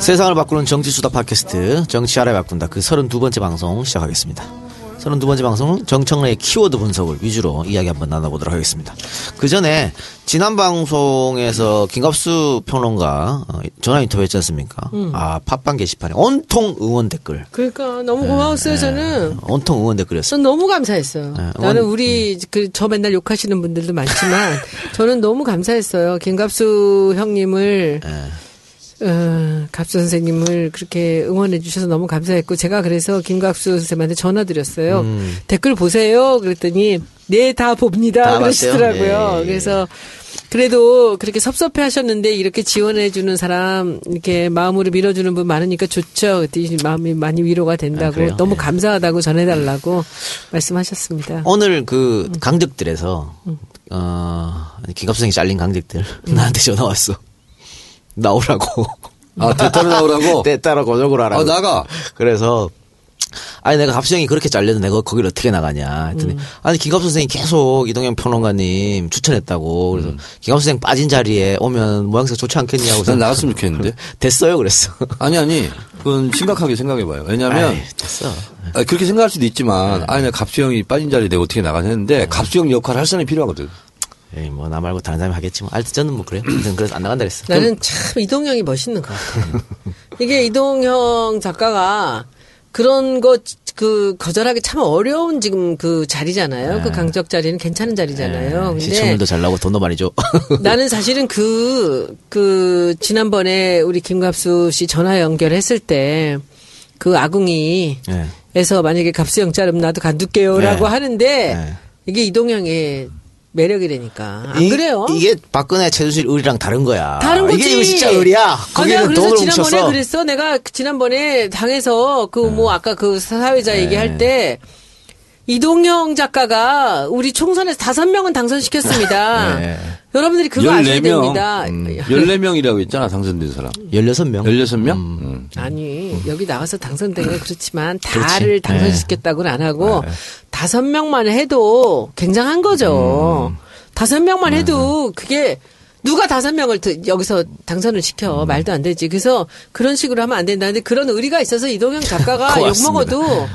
세상을 바꾸는 정치수다 팟캐스트 정치 알아 바꾼다 그 32번째 방송 시작하겠습니다. 32번째 방송은 정청래의 키워드 분석을 위주로 이야기 한번 나눠보도록 하겠습니다. 그 전에 지난 방송에서 김갑수 평론가 어, 전화 인터뷰 했지 않습니까? 아 팟빵 게시판에 온통 응원 댓글 그러니까 너무 고마웠어요 저는. 온통 응원 댓글이었어요. 전 너무 감사했어요. 네, 나는 원- 우리 그 저 맨날 욕하시는 분들도 많지만 저는 너무 감사했어요. 김갑수 형님을 예. 어, 갑수 선생님을 그렇게 응원해 주셔서 너무 감사했고 제가 그래서 김갑수 선생님한테 전화 드렸어요. 댓글 보세요. 그랬더니 네 다 봅니다. 다 그러시더라고요. 예. 그래서 그래도 그렇게 섭섭해 하셨는데 이렇게 지원해 주는 사람 이렇게 마음으로 밀어주는 분 많으니까 좋죠. 그랬더니 마음이 많이 위로가 된다고 아? 너무 예. 감사하다고 전해 달라고 말씀하셨습니다. 오늘 그 강적들에서 어 김갑수 선생이 잘린 강적들 나한테 전화 왔어. 나오라고. 아, 대타로 나오라고? 때 따라 고정을 하라고. 아, 나가. 그래서 아니 내가 갑수 형이 그렇게 잘렸는데 내가 거기를 어떻게 나가냐 했더니 아니 김갑수 선생이 계속 이동영 평론가님 추천했다고 그래서 김갑수 선생 빠진 자리에 오면 모양새가 좋지 않겠냐고 난 나갔으면 좋겠는데. 됐어요 그랬어 아니, 아니. 그건 심각하게 생각해봐요. 왜냐면, 됐어 아, 그렇게 생각할 수도 있지만, 아니, 나 갑수형이 빠진 자리에 내가 어떻게 나가냐 했는데, 갑수형 역할 할 사람이 필요하거든. 에이 뭐 나 말고 다른 사람이 하겠지 뭐 알트 저는 뭐 그래요 아무튼 그래서 안 나간다 그랬어 나는 참 이동형이 멋있는 것 같아요. 이게 이동형 작가가 그런 거 그 거절하기 참 어려운 지금 그 자리잖아요. 그 강적 자리는 괜찮은 자리잖아요. 네, 시청률도 잘 나오고 돈도 많이 줘 나는 사실은 그, 그, 지난번에 우리 김갑수 씨 전화 연결했을 때 그 아궁이 예. 에서 만약에 갑수형 자름 나도 간둘게요라고 네. 하는데 네. 이게 이동형의 매력이라니까. 안 이- 그래요? 이게 박근혜 최순실 의리랑 다른 거야 다른 거지. 이게 이거 진짜 의리야 아, 거기는 그래서 돈을 지난번에 뭉쳤어 그랬어. 내가 지난번에 당에서 그 네. 뭐 아까 그 사회자 얘기할 때 이동영 작가가 우리 총선에서 다섯 명은 당선시켰습니다. 네. 여러분들이 그거 아셔야 14명. 됩니다. 음, 14명이라고 했잖아, 당선된 사람. 16명 16명? 음. 아니 여기 나가서 당선된 건 그렇지만 그렇지. 다를 당선시켰다고는 안 하고 다섯 명만 해도 굉장한 거죠. 다섯 명만 해도 그게 누가 다섯 명을 드- 여기서 당선을 시켜 말도 안 되지. 그래서 그런 식으로 하면 안 된다. 근데 그런 의리가 있어서 이동영 작가가 욕. 먹어도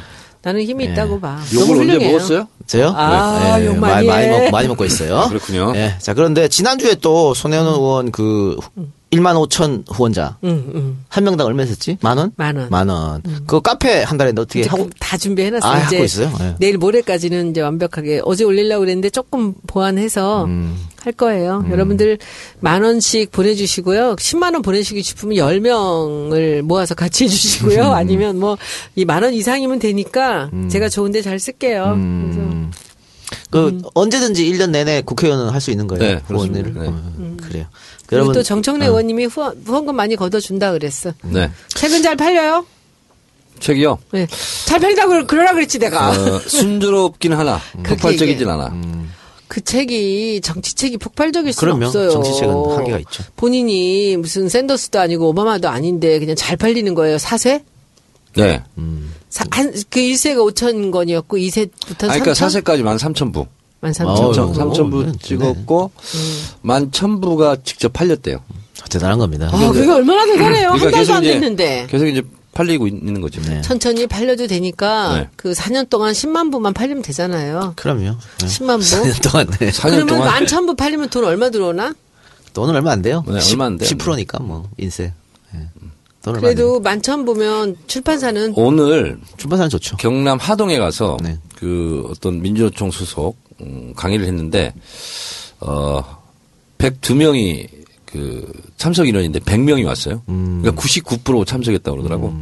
나는 힘이 있다고 봐. 욕을 언제. 먹었어요? 저요? 아, 욕 많이, 많이 많이, 해. 먹, 많이 먹고 있어요. 그렇군요. 예. 자, 그런데 지난주에 또 손혜원 의원 그 1만 5천 후원자. 응, 응. 한 명당 얼마 였지 만 원? 만 원. 만 원. 그 카페 한 달에 어떻게 이제 하고 그- 다 준비해 놨어요. 아, 이제 하고 있어요? 예. 내일 모레까지는 이제 완벽하게 어제 올리려고 그랬는데 조금 보완해서 음. 할 거예요. 여러분들 만 원씩 보내 주시고요. 10만 원 보내시고 싶으면 10명을 모아서 같이 해 주시고요. 아니면 뭐 이 만 원 이상이면 되니까 제가 좋은데 잘 쓸게요. 음. 그 언제든지 1년 내내 국회의원은 할 수 있는 거예요. 네, 후원을. 그렇습니다. 네. 어, 그래요. 그리고 또 정청래 의원님이 후원, 후원금 많이 걷어준다 그랬어. 네. 책은 잘 팔려요? 책이요. 네. 잘 팔린다고 그러라 그랬지 내가. 어, 순조롭긴 하나. 폭발적이진 않아. 그 책이 정치책이 폭발적일 수는 그럼요. 없어요. 정치책은 한계가 있죠. 본인이 무슨 샌더스도 아니고 오바마도 아닌데 그냥 잘 팔리는 거예요. 사세? 네. 사, 한, 그 1세가 5천 건이었고 2세부터는 아, 그러니까 3천? 4세까지 만 3천 부. 만 3천. 어우, 3천, 어, 3천부 네, 찍었고, 만 1천부가 직접 팔렸대요. 대단한 겁니다. 아, 그게 얼마나 대단해요. 한 달도 안 됐는데. 계속 이제 팔리고 있는 거죠. 네. 천천히 팔려도 되니까 네. 그 4년 동안 10만 부만 팔리면 되잖아요. 그럼요. 네. 10만 부. 4년 동안 네. 4년 그러면 동안. 만천 부 팔리면 돈 얼마 들어오나? 돈은 얼마 안 돼요. 네, 얼마 안 돼요. 10%니까 뭐 인세. 예. 돈 얼마 안 돼요. 그래도 만천 부면 출판사는 오늘 출판사는 좋죠. 경남 하동에 가서 네. 그 어떤 민주노총 소속 음, 강의를 했는데 어 102명이 그 참석 인원인데 100명이 왔어요. 음. 그러니까 99% 참석했다고 그러더라고.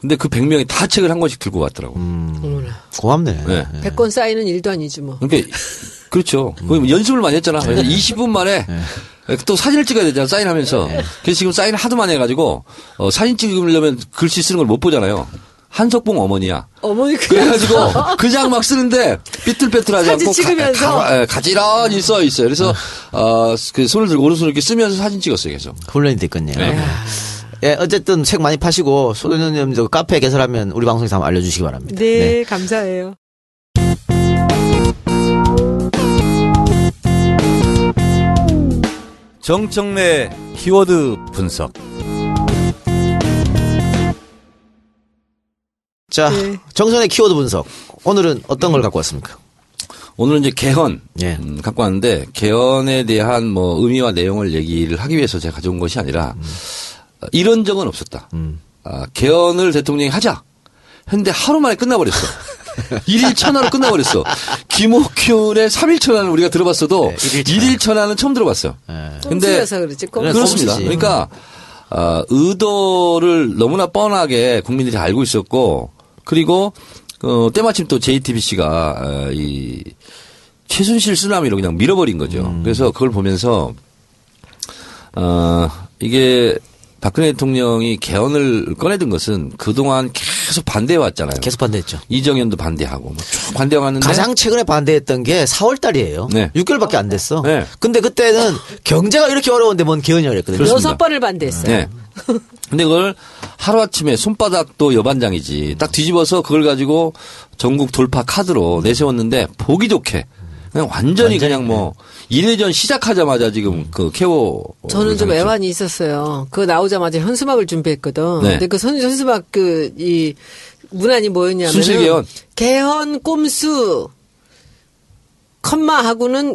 근데 그 100명이 다 책을 한 권씩 들고 왔더라고. 어머나. 고맙네. 네. 백권 쌓이는 일도 아니지 뭐. 그러니까 그렇죠. 뭐 연습을 많이 했잖아. 그래서 20분 만에 또 사진을 찍어야 되잖아. 사인하면서. 그래서 지금 사인을 하도 많이 해가지고 어, 사진 찍으려면 글씨 쓰는 걸 못 보잖아요. 한석봉 어머니야. 어머니 그 그래가지고 그냥 막 쓰는데 삐뚤빼뚤하지 사진 않고 찍으면서? 가, 가, 예, 가지런히 써 있어요. 그래서 어 그 손을 들고 오른손을 이렇게 쓰면서 사진 찍었어요. 계속. 훈련이 됐겠네요. 네. 예, 어쨌든 책 많이 파시고 소년님 저 카페 개설하면 우리 방송에서 한번 알려주시기 바랍니다. 네, 감사해요. 정청래 키워드 분석. 자, 네. 정선의 키워드 분석. 오늘은 어떤 걸 갖고 왔습니까? 오늘은 이제 개헌 예. 음, 갖고 왔는데 개헌에 대한 뭐 의미와 내용을 얘기를 하기 위해서 제가 가져온 것이 아니라 어, 이런 적은 없었다. 음. 아, 개헌을 대통령이 하자. 했는데 하루 만에 끝나버렸어. 일일 천하로 끝나버렸어. 김옥균의 3일 천하는 우리가 들어봤어도 네, 일일 천하. 일일 천하는 처음 들어봤어요. 예. 꼼수여서 그렇지. 꼼수. 그렇습니다. 그러니까 어, 의도를 너무나 뻔하게 국민들이 알고 있었고 그리고 어, 때마침 또 JTBC가 어, 이 최순실 쓰나미로 그냥 밀어버린 거죠. 음. 그래서 그걸 보면서 어, 이게 박근혜 대통령이 개헌을 꺼내든 것은 그동안 계속 반대해 왔잖아요. 계속 반대했죠. 이정현도 반대하고 뭐쭉 반대해 왔는데 가장 최근에 반대했던 게 4월 달이에요. 네. 6개월밖에 안 됐어. 네. 근데 그때는 경제가 이렇게 어려운데 뭔 개헌이라 그랬거든요. 여섯 번을 반대했어요. 네. 근데 그걸 하루아침에 손바닥도 여반장이지 딱 뒤집어서 그걸 가지고 전국 돌파 카드로 내세웠는데 보기 좋게 그냥 완전히, 그냥 뭐 일회전 시작하자마자 지금 그 케어 저는 좀 애환이 있었어요. 그거 나오자마자 현수막을 준비했거든. 네. 근데 그 선- 현수막 그, 이, 문안이 뭐였냐면. 순실 개헌. 개헌 꼼수, 컴마하고는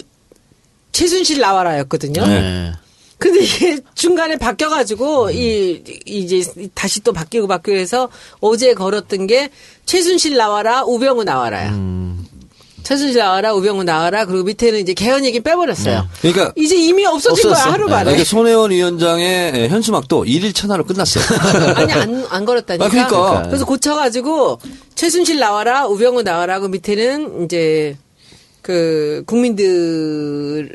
최순실 나와라였거든요. 네. 근데 이게 중간에 바뀌어가지고, 이, 이제 다시 또 바뀌고 바뀌고 해서 어제 걸었던 게 최순실 나와라, 우병우 나와라야. 음. 최순실 나와라, 우병우 나와라, 그리고 밑에는 이제 개헌 얘기 빼버렸어요. 그러니까 이제 이미 없어진 없어졌어. 거야, 하루 네, 만에. 이게 손혜원 위원장의 현수막도 일일 천하로 끝났어요. 아니 안, 안 걸었다니까. 아, 그러니까. 그래서 고쳐가지고 최순실 나와라 우병우 나와라고 밑에는 이제 그 국민들을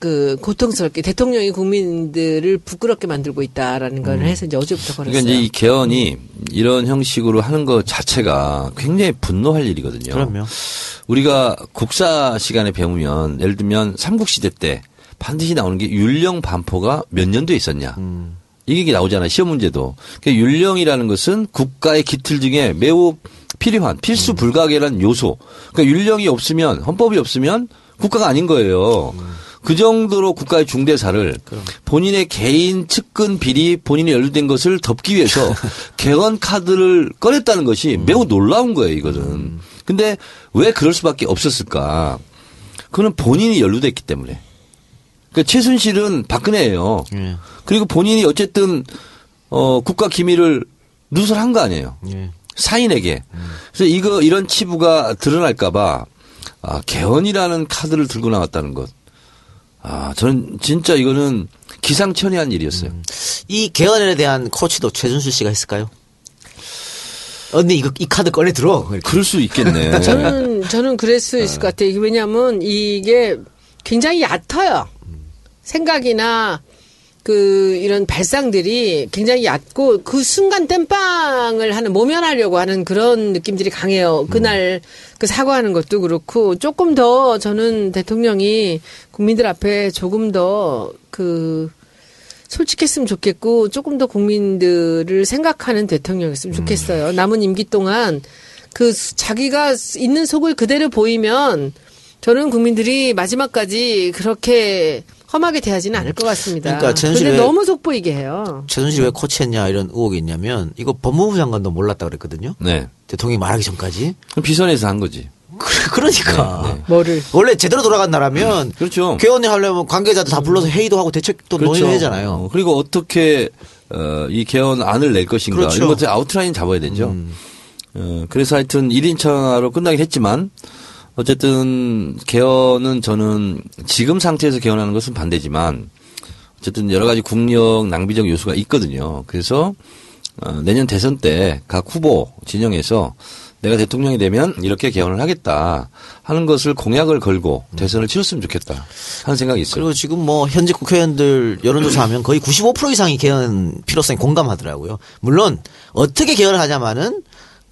그 고통스럽게 대통령이 국민들을 부끄럽게 만들고 있다라는 걸 해서 이제 어제부터 걸었어요. 그러니까 이제 이 개헌이 이런 형식으로 하는 것 자체가 굉장히 분노할 일이거든요. 그럼요. 우리가 국사 시간에 배우면 예를 들면 삼국시대 때 반드시 나오는 게 율령 반포가 몇 년도에 있었냐. 이게 나오잖아요. 시험 문제도. 그러니까 율령이라는 것은 국가의 기틀 중에 매우 필요한 필수 불가결한 요소. 그러니까 율령이 없으면 헌법이 없으면 국가가 아닌 거예요. 그 정도로 국가의 중대사를 본인의 개인 측근 비리 본인이 연루된 것을 덮기 위해서 개헌 카드를 꺼냈다는 것이 매우 놀라운 거예요, 이거는. 근데 왜 그럴 수밖에 없었을까? 그는 본인이 연루됐기 때문에. 그러니까 최순실은 박근혜예요. 예. 그리고 본인이 어쨌든 어 국가 기밀을 누설한 거 아니에요. 예. 사인에게. 그래서 이거 이런 치부가 드러날까봐 아, 개헌이라는 카드를 들고 나왔다는 것. 아, 저는 진짜 이거는 기상천외한 일이었어요. 이 개헌에 대한 코치도 최준수 씨가 했을까요? 언니 이거 이 카드 꺼내 들어. 이렇게. 그럴 수 있겠네. 저는 저는 그럴 수 있을 것 같아요. 이게 왜냐하면 이게 굉장히 얕아요. 생각이나 그 이런 발상들이 굉장히 얕고 그 순간 땜빵을 하는 모면하려고 하는 그런 느낌들이 강해요. 그날 그 사과하는 것도 그렇고 조금 더 저는 대통령이 국민들 앞에 조금 더그 솔직했으면 좋겠고 조금 더 국민들을 생각하는 대통령이었으면 좋겠어요. 남은 임기 동안 그 수- 자기가 있는 속을 그대로 보이면 저는 국민들이 마지막까지 그렇게 험하게 대하지는 않을 것 같습니다. 그러니까 최순실 근데 왜- 너무 속보이게 해요. 최순실 왜 코치했냐 이런 의혹이 있냐면 이거 법무부 장관도 몰랐다 그랬거든요. 네. 대통령이 말하기 전까지. 그럼 비선에서 한 거지. 그- 그러니까 네, 네. 뭐를 원래 제대로 돌아간 나라면 그렇죠. 개헌을 하려면 관계자들 다 불러서 회의도 하고 대책도 논의를 해잖아요. 어, 그리고 어떻게 어, 이 개헌 안을 낼 것인가 그렇죠. 이런 것들 아웃라인 잡아야 되죠. 어, 그래서 하여튼 1인 천하로 끝나긴 했지만 어쨌든 개헌은 저는 지금 상태에서 개헌하는 것은 반대지만 어쨌든 여러 가지 국력 낭비적 요소가 있거든요. 그래서 어, 내년 대선 때 각 후보 진영에서 내가 대통령이 되면 이렇게 개헌을 하겠다 하는 것을 공약을 걸고 대선을 치렀으면 좋겠다 하는 생각이 있어요. 그리고 지금 뭐 현직 국회의원들 여론조사하면 거의 95% 이상이 개헌 필요성에 공감하더라고요. 물론 어떻게 개헌을 하냐마는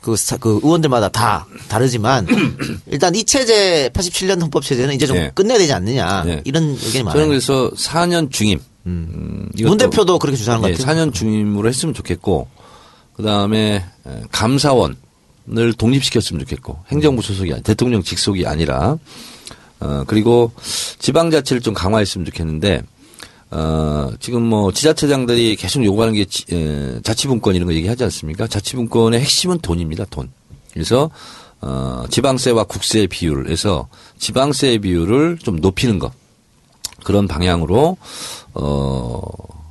그, 사- 그 의원들마다 다 다르지만 일단 이 체제 87년 헌법 체제는 이제 좀 네. 끝내야 되지 않느냐 네. 이런 의견이 많아요. 저는 그래서 4년 중임. 음, 이것도 문 대표도 그렇게 주장한 것 예, 같아요. 4년 중임으로 했으면 좋겠고, 그 다음에 감사원을 독립시켰으면 좋겠고, 행정부 소속이 아니, 대통령 직속이 아니라, 어, 그리고 지방자치를 좀 강화했으면 좋겠는데, 어, 지금 뭐 지자체장들이 계속 요구하는 게 지, 에, 자치분권 이런 거 얘기하지 않습니까? 자치분권의 핵심은 돈입니다. 돈. 그래서 어, 지방세와 국세 비율에서 지방세 비율을 좀 높이는 것 그런 방향으로 어,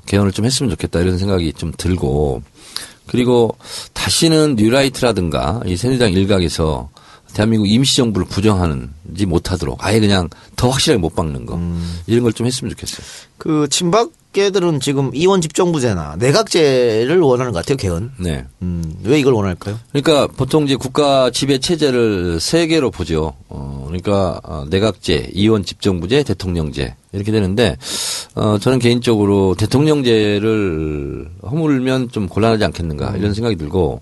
개헌을 좀 했으면 좋겠다 이런 생각이 좀 들고 그리고 다시는 뉴라이트라든가 이 새누리당 일각에서 대한민국 임시정부를 부정하는지 못하도록 아예 그냥 더 확실하게 못 박는 거 이런 걸 좀 했으면 좋겠어요. 그 친박계들은 지금 이원 집정부제나 내각제를 원하는 것 같아요, 개헌. 네. 음, 왜 이걸 원할까요? 그러니까 보통 이제 국가 지배 체제를 세 개로 보죠. 어, 그러니까 어, 내각제, 이원 집정부제, 대통령제 이렇게 되는데 어, 저는 개인적으로 대통령제를 허물면 좀 곤란하지 않겠는가 이런 생각이 들고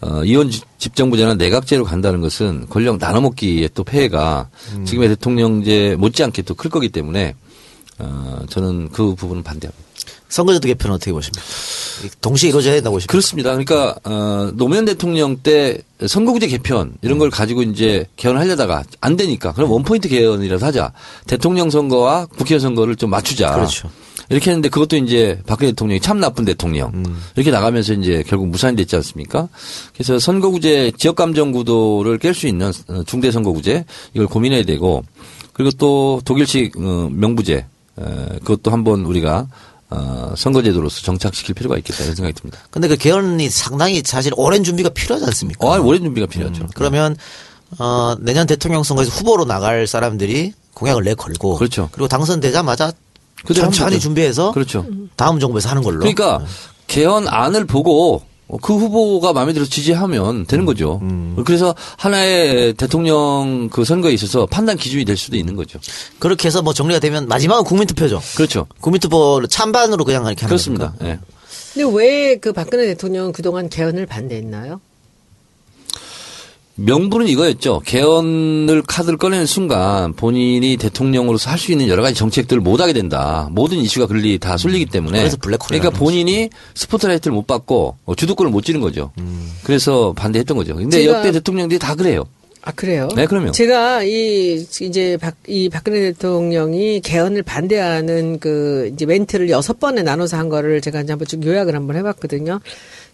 어, 집- 집정부제나 내각제로 간다는 것은 권력 나눠먹기에 또 폐해가 지금의 대통령제 못지않게 또 클 거기 때문에 어, 저는 그 부분은 반대합니다. 선거제도 개편은 어떻게 보십니까? 동시에 이루어져야 된다고 보십니까? 그렇습니다. 그러니까 어, 노무현 대통령 때 선거구제 개편 이런 걸 가지고 이제 개헌하려다가 안 되니까 그럼 원포인트 개헌이라도 하자. 대통령 선거와 국회의원 선거를 좀 맞추자. 그렇죠. 이렇게 했는데 그것도 이제 박근혜 대통령이 참 나쁜 대통령 이렇게 나가면서 이제 결국 무산이 됐지 않습니까? 그래서 선거구제 지역 감정 구도를 깰 수 있는 어, 중대 선거구제 이걸 고민해야 되고 그리고 또 독일식 어, 명부제 에, 그것도 한번 우리가 어, 선거제도로서 정착시킬 필요가 있겠다 이런 생각이 듭니다. 근데 그 개헌이 상당히 사실 오랜 준비가 필요하지 않습니까? 어, 오랜 준비가 필요하죠. 그러면 어, 내년 대통령 선거에서 후보로 나갈 사람들이 공약을 내걸고 그렇죠. 그리고 당선되자마자 천천히. 준비해서 그렇죠. 다음 정부에서 하는 걸로. 그러니까 개헌안을 보고 그 후보가 마음에 들어서 지지하면 되는 거죠. 그래서 하나의 대통령 그 선거에 있어서 판단 기준이 될 수도 있는 거죠. 그렇게 해서 뭐 정리가 되면 마지막은 국민투표죠. 그렇죠. 국민투표 찬반으로 그냥 이렇게 하는 그렇습니다. 예. 근데 왜 그 박근혜 대통령은 그동안 개헌을 반대했나요? 명분은 이거였죠. 개헌을 카드를 꺼내는 순간 본인이 대통령으로서 할 수 있는 여러 가지 정책들을 못 하게 된다. 모든 이슈가 글리 다 쏠리기 때문에. 그래서 블랙홀이라는 그러니까 본인이 스포트라이트를 못 받고 어, 주도권을 못 쥐는 거죠. 그래서 반대했던 거죠. 근데 역대 대통령들이 다 그래요. 아 그래요? 네, 그럼요. 제가 이 이제 박, 이 박근혜 대통령이 개헌을 반대하는 그 이제 멘트를 여섯 번에 나눠서 한 거를 제가 이제 한번 쭉 요약을 한번 해봤거든요.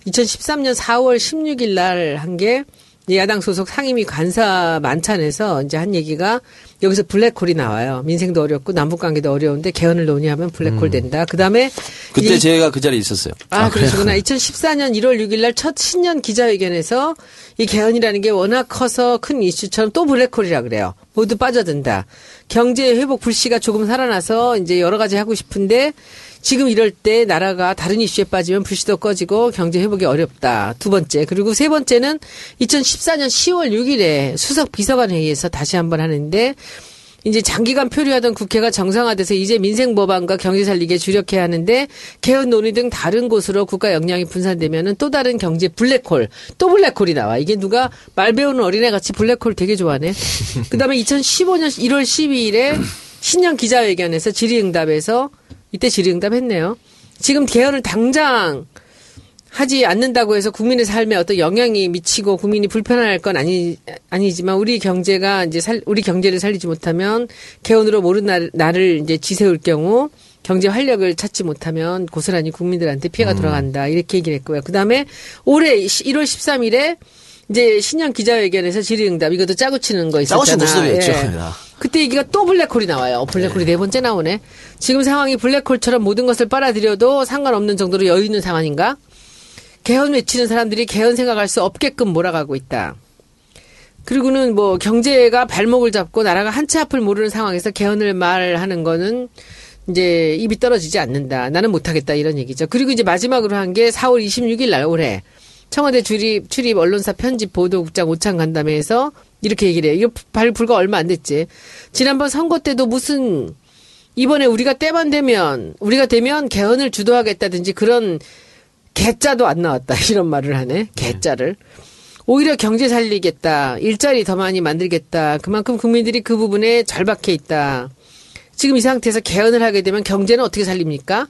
2013년 4월 16일 날 한 게 야당 소속 상임위 관사 만찬에서 이제 한 얘기가 여기서 블랙홀이 나와요. 민생도 어렵고 남북 관계도 어려운데 개헌을 논의하면 블랙홀 된다. 그다음에 그때 이- 제가 그 자리에 있었어요. 아, 그러시구나. 2014년 1월 6일 날 첫 신년 기자회견에서 이 개헌이라는 게 워낙 커서 큰 이슈처럼 또 블랙홀이라 그래요. 모두 빠져든다. 경제 회복 불씨가 조금 살아나서 이제 여러 가지 하고 싶은데 지금 이럴 때 나라가 다른 이슈에 빠지면 불씨도 꺼지고 경제 회복이 어렵다. 두 번째. 그리고 세 번째는 2014년 10월 6일에 수석 비서관 회의에서 다시 한번 하는데 이제 장기간 표류하던 국회가 정상화돼서 이제 민생 법안과 경제 살리기에 주력해야 하는데 개헌 논의 등 다른 곳으로 국가 역량이 분산되면은 또 다른 경제 블랙홀, 또 블랙홀이 나와. 이게 누가 말 배우는 어린애 같이 블랙홀 되게 좋아하네. 그다음에 2015년 1월 12일에 신년 기자회견에서 질의응답에서 이때 질의응답했네요. 지금 개헌을 당장 하지 않는다고 해서 국민의 삶에 어떤 영향이 미치고 국민이 불편할 건 아니 아니지만 우리 경제가 이제 살 우리 경제를 살리지 못하면 개헌으로 모른 날, 나를 이제 지세울 경우 경제 활력을 찾지 못하면 고스란히 국민들한테 피해가 돌아간다 이렇게 얘기를 했고요. 그다음에 올해 1월 13일에 이제 신년 기자회견에서 질의응답 이것도 짜고 치는 거 짜고 치는 있었잖아. 모습이었죠. 예. 그때 얘기가 또 블랙홀이 나와요. 어, 블랙홀이 네. 번째 나오네. 지금 상황이 블랙홀처럼 모든 것을 빨아들여도 상관없는 정도로 여유 있는 상황인가? 개헌 외치는 사람들이 개헌 생각할 수 없게끔 몰아가고 있다. 그리고는 뭐 경제가 발목을 잡고 나라가 한치 앞을 모르는 상황에서 개헌을 말하는 거는 이제 입이 떨어지지 않는다. 나는 못하겠다 이런 얘기죠. 그리고 이제 마지막으로 한 게 4월 26일 날 올해 청와대 출입 출입 언론사 편집 보도국장 오찬 간담회에서 이렇게 얘기를 해요. 이거 발 불과 얼마 안 됐지. 지난번 선거 때도 무슨 이번에 우리가 때만 되면 우리가 되면 개헌을 주도하겠다든지 그런 개짜도 안 나왔다 이런 말을 하네. 개짜를. 오히려 경제 살리겠다. 일자리 더 많이 만들겠다. 그만큼 국민들이 그 부분에 절박해 있다. 지금 이 상태에서 개헌을 하게 되면 경제는 어떻게 살립니까?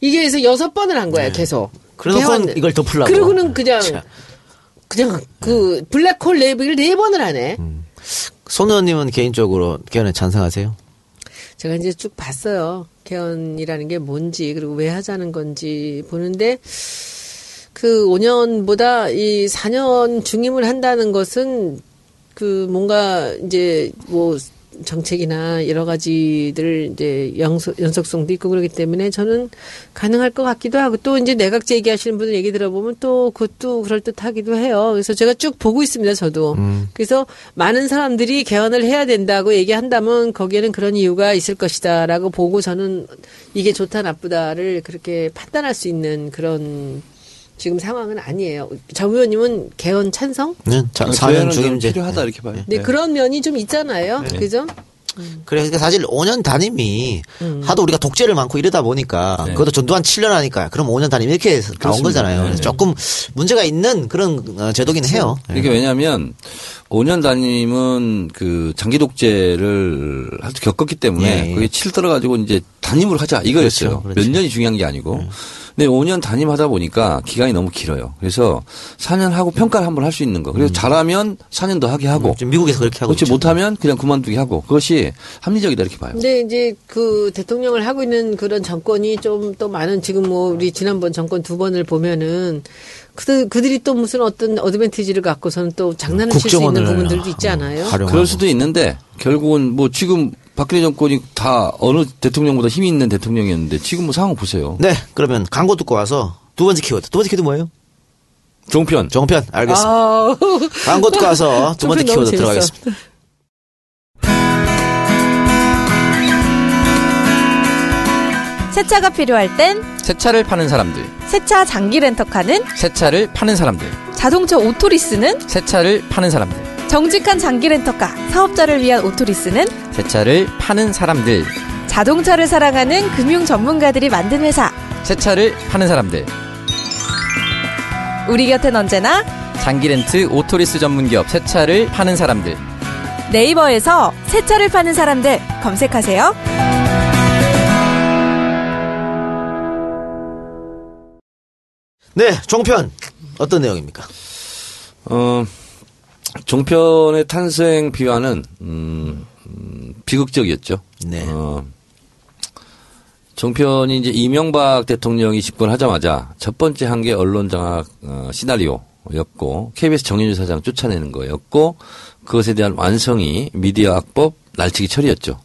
이게 해서 여섯 번을 한 거야, 계속. 그래놓고는 개헌. 이걸 덮으려고. 그러고는 그냥, 참. 그냥 그 블랙홀 레이블을 네 번을 하네. 손 의원님은 개인적으로 개헌에 찬성하세요? 제가 이제 쭉 봤어요. 개헌이라는 게 뭔지 그리고 왜 하자는 건지 보는데 그 5년보다 이 4년 중임을 한다는 것은 그 뭔가 이제 뭐 정책이나 여러 가지들 이제 연속, 연속성도 있고 그러기 때문에 저는 가능할 것 같기도 하고 또 이제 내각제 얘기하시는 분들 얘기 들어보면 또 그것도 그럴 듯하기도 해요. 그래서 제가 쭉 보고 있습니다. 저도. 음. 그래서 많은 사람들이 개헌을 해야 된다고 얘기한다면 거기에는 그런 이유가 있을 것이다라고 보고 저는 이게 좋다 나쁘다를 그렇게 판단할 수 있는 그런 지금 상황은 아니에요. 정 의원님은 개헌 찬성? 네, 자, 저는 4년 좀 중임제. 필요하다 이렇게 봐요. 네, 그런 면이 좀 있잖아요. 그죠? 그래, 그러니까 사실 5년 단임이 음. 하도 우리가 독재를 많고 이러다 보니까 네. 그것도 전두환 7년 하니까 그럼 5년 단임 이렇게 나온 그렇습니다. 거잖아요. 네, 그래서 네. 조금 문제가 있는 그런 어, 제도긴 해요. 이게 왜냐하면 5년 단임은 그 장기 독재를 할때 겪었기 때문에 예, 예. 그게 칠 들어가지고 이제 단임으로 하자 이거였어요. 그렇죠, 그렇죠. 몇 년이 중요한 게 아니고. 근데 5년 단임하다 보니까 기간이 너무 길어요. 그래서 4년 하고 평가를 한번 할 수 있는 거. 그래서 잘하면 4년 더 하게 하고. 지금 미국에서 그렇게 하고 그렇지 있죠. 못하면 그냥 그만두게 하고. 그것이 합리적이다 이렇게 봐요. 근데 이제 그 대통령을 하고 있는 그런 정권이 좀 또 많은 지금 뭐 우리 지난번 정권 두 번을 보면은 그들 그들이 또 무슨 어떤 어드밴티지를 갖고서는 또 장난을 칠 수 있는 부분들도 있지 않아요? 활용하고. 그럴 수도 있는데 결국은 뭐 지금 박근혜 정권이 다 어느 대통령보다 힘이 있는 대통령이었는데 지금 뭐 상황 보세요. 네, 그러면 광고 듣고 와서 두 번째 키워드. 두 번째 키워드 뭐예요? 종편. 종편. 알겠습니다. 아, 광고 듣고 와서 두 번째 키워드. 들어가겠습니다. 세차가 필요할 땐 세차를 파는 사람들, 세차 장기 렌터카는 세차를 파는 사람들, 자동차 오토리스는 세차를 파는 사람들, 정직한 장기 렌터카 사업자를 위한 오토리스는 세차를 파는 사람들, 자동차를 사랑하는 금융 전문가들이 만든 회사 세차를 파는 사람들, 우리 곁엔 언제나 장기 렌트 오토리스 전문기업 세차를 파는 사람들. 네이버에서 세차를 파는 사람들 검색하세요. 네, 종편. 어떤 내용입니까? 어, 종편의 탄생 비화는 음, 음, 비극적이었죠. 네. 어, 종편이 이제 이명박 대통령이 집권하자마자 첫 번째 한 게 언론 장악 어, 시나리오였고 KBS 정윤주 사장 쫓아내는 거였고 그것에 대한 완성이 미디어 악법 날치기 처리였죠.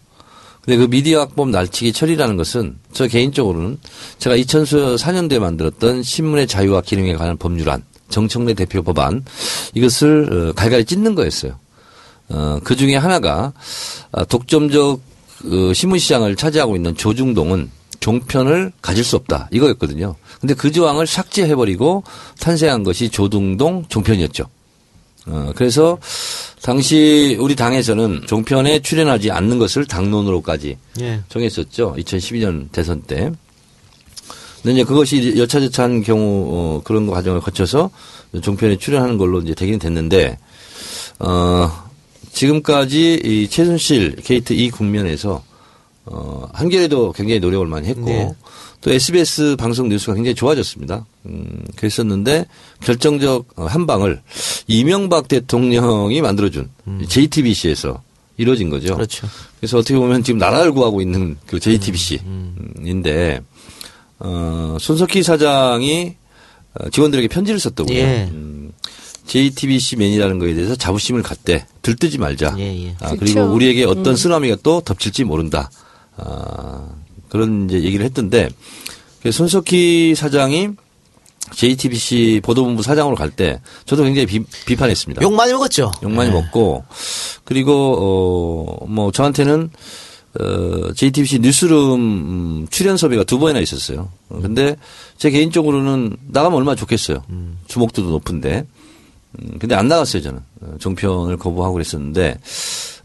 근데 그 미디어 악법 날치기 처리라는 것은 저 개인적으로는 제가 2004년도에 만들었던 신문의 자유와 기능에 관한 법률안 정청래 대표 법안 이것을 어, 갈갈이 찢는 거였어요. 어, 그 중에 하나가 아, 독점적 어, 신문 시장을 차지하고 있는 조중동은 종편을 가질 수 없다 이거였거든요. 근데 그 조항을 삭제해버리고 탄생한 것이 조중동 종편이었죠. 어, 그래서 당시 우리 당에서는 종편에 출연하지 않는 것을 당론으로까지 예. 정했었죠. 2012년 대선 때. 근데 이제 그것이 여차저차한 경우 어, 그런 과정을 거쳐서 종편에 출연하는 걸로 이제 되긴 됐는데 어 지금까지 이 최순실 게이트 이 국면에서 어 한겨레도 굉장히 노력을 많이 했고 네. 또 SBS 방송 뉴스가 굉장히 좋아졌습니다. 음 그랬었는데 결정적 어, 한 방을 이명박 대통령이 만들어준 JTBC에서 이루어진 거죠. 그렇죠. 그래서 어떻게 보면 지금 나라를 구하고 있는 그 JTBC인데 어, 손석희 사장이 어, 직원들에게 편지를 썼더군요. 예. 음, JTBC 맨이라는 거에 대해서 자부심을 갖되 들뜨지 말자. 예, 예. 아. 그리고 우리에게 어떤 쓰나미가 또 덮칠지 모른다. 아, 그런 이제 얘기를 했던데 그 손석희 사장이 JTBC 보도본부 사장으로 갈 때 저도 굉장히 비, 비판했습니다. 욕 많이 먹었죠. 욕 많이 예. 먹고 그리고 어 뭐 저한테는 어 JTBC 뉴스룸 음, 출연 섭외가 두 번이나 있었어요. 어, 근데 제 개인적으로는 나가면 얼마나 좋겠어요. 주목도도 높은데. 음, 근데 안 나갔어요 저는 어, 종편을 거부하고 그랬었는데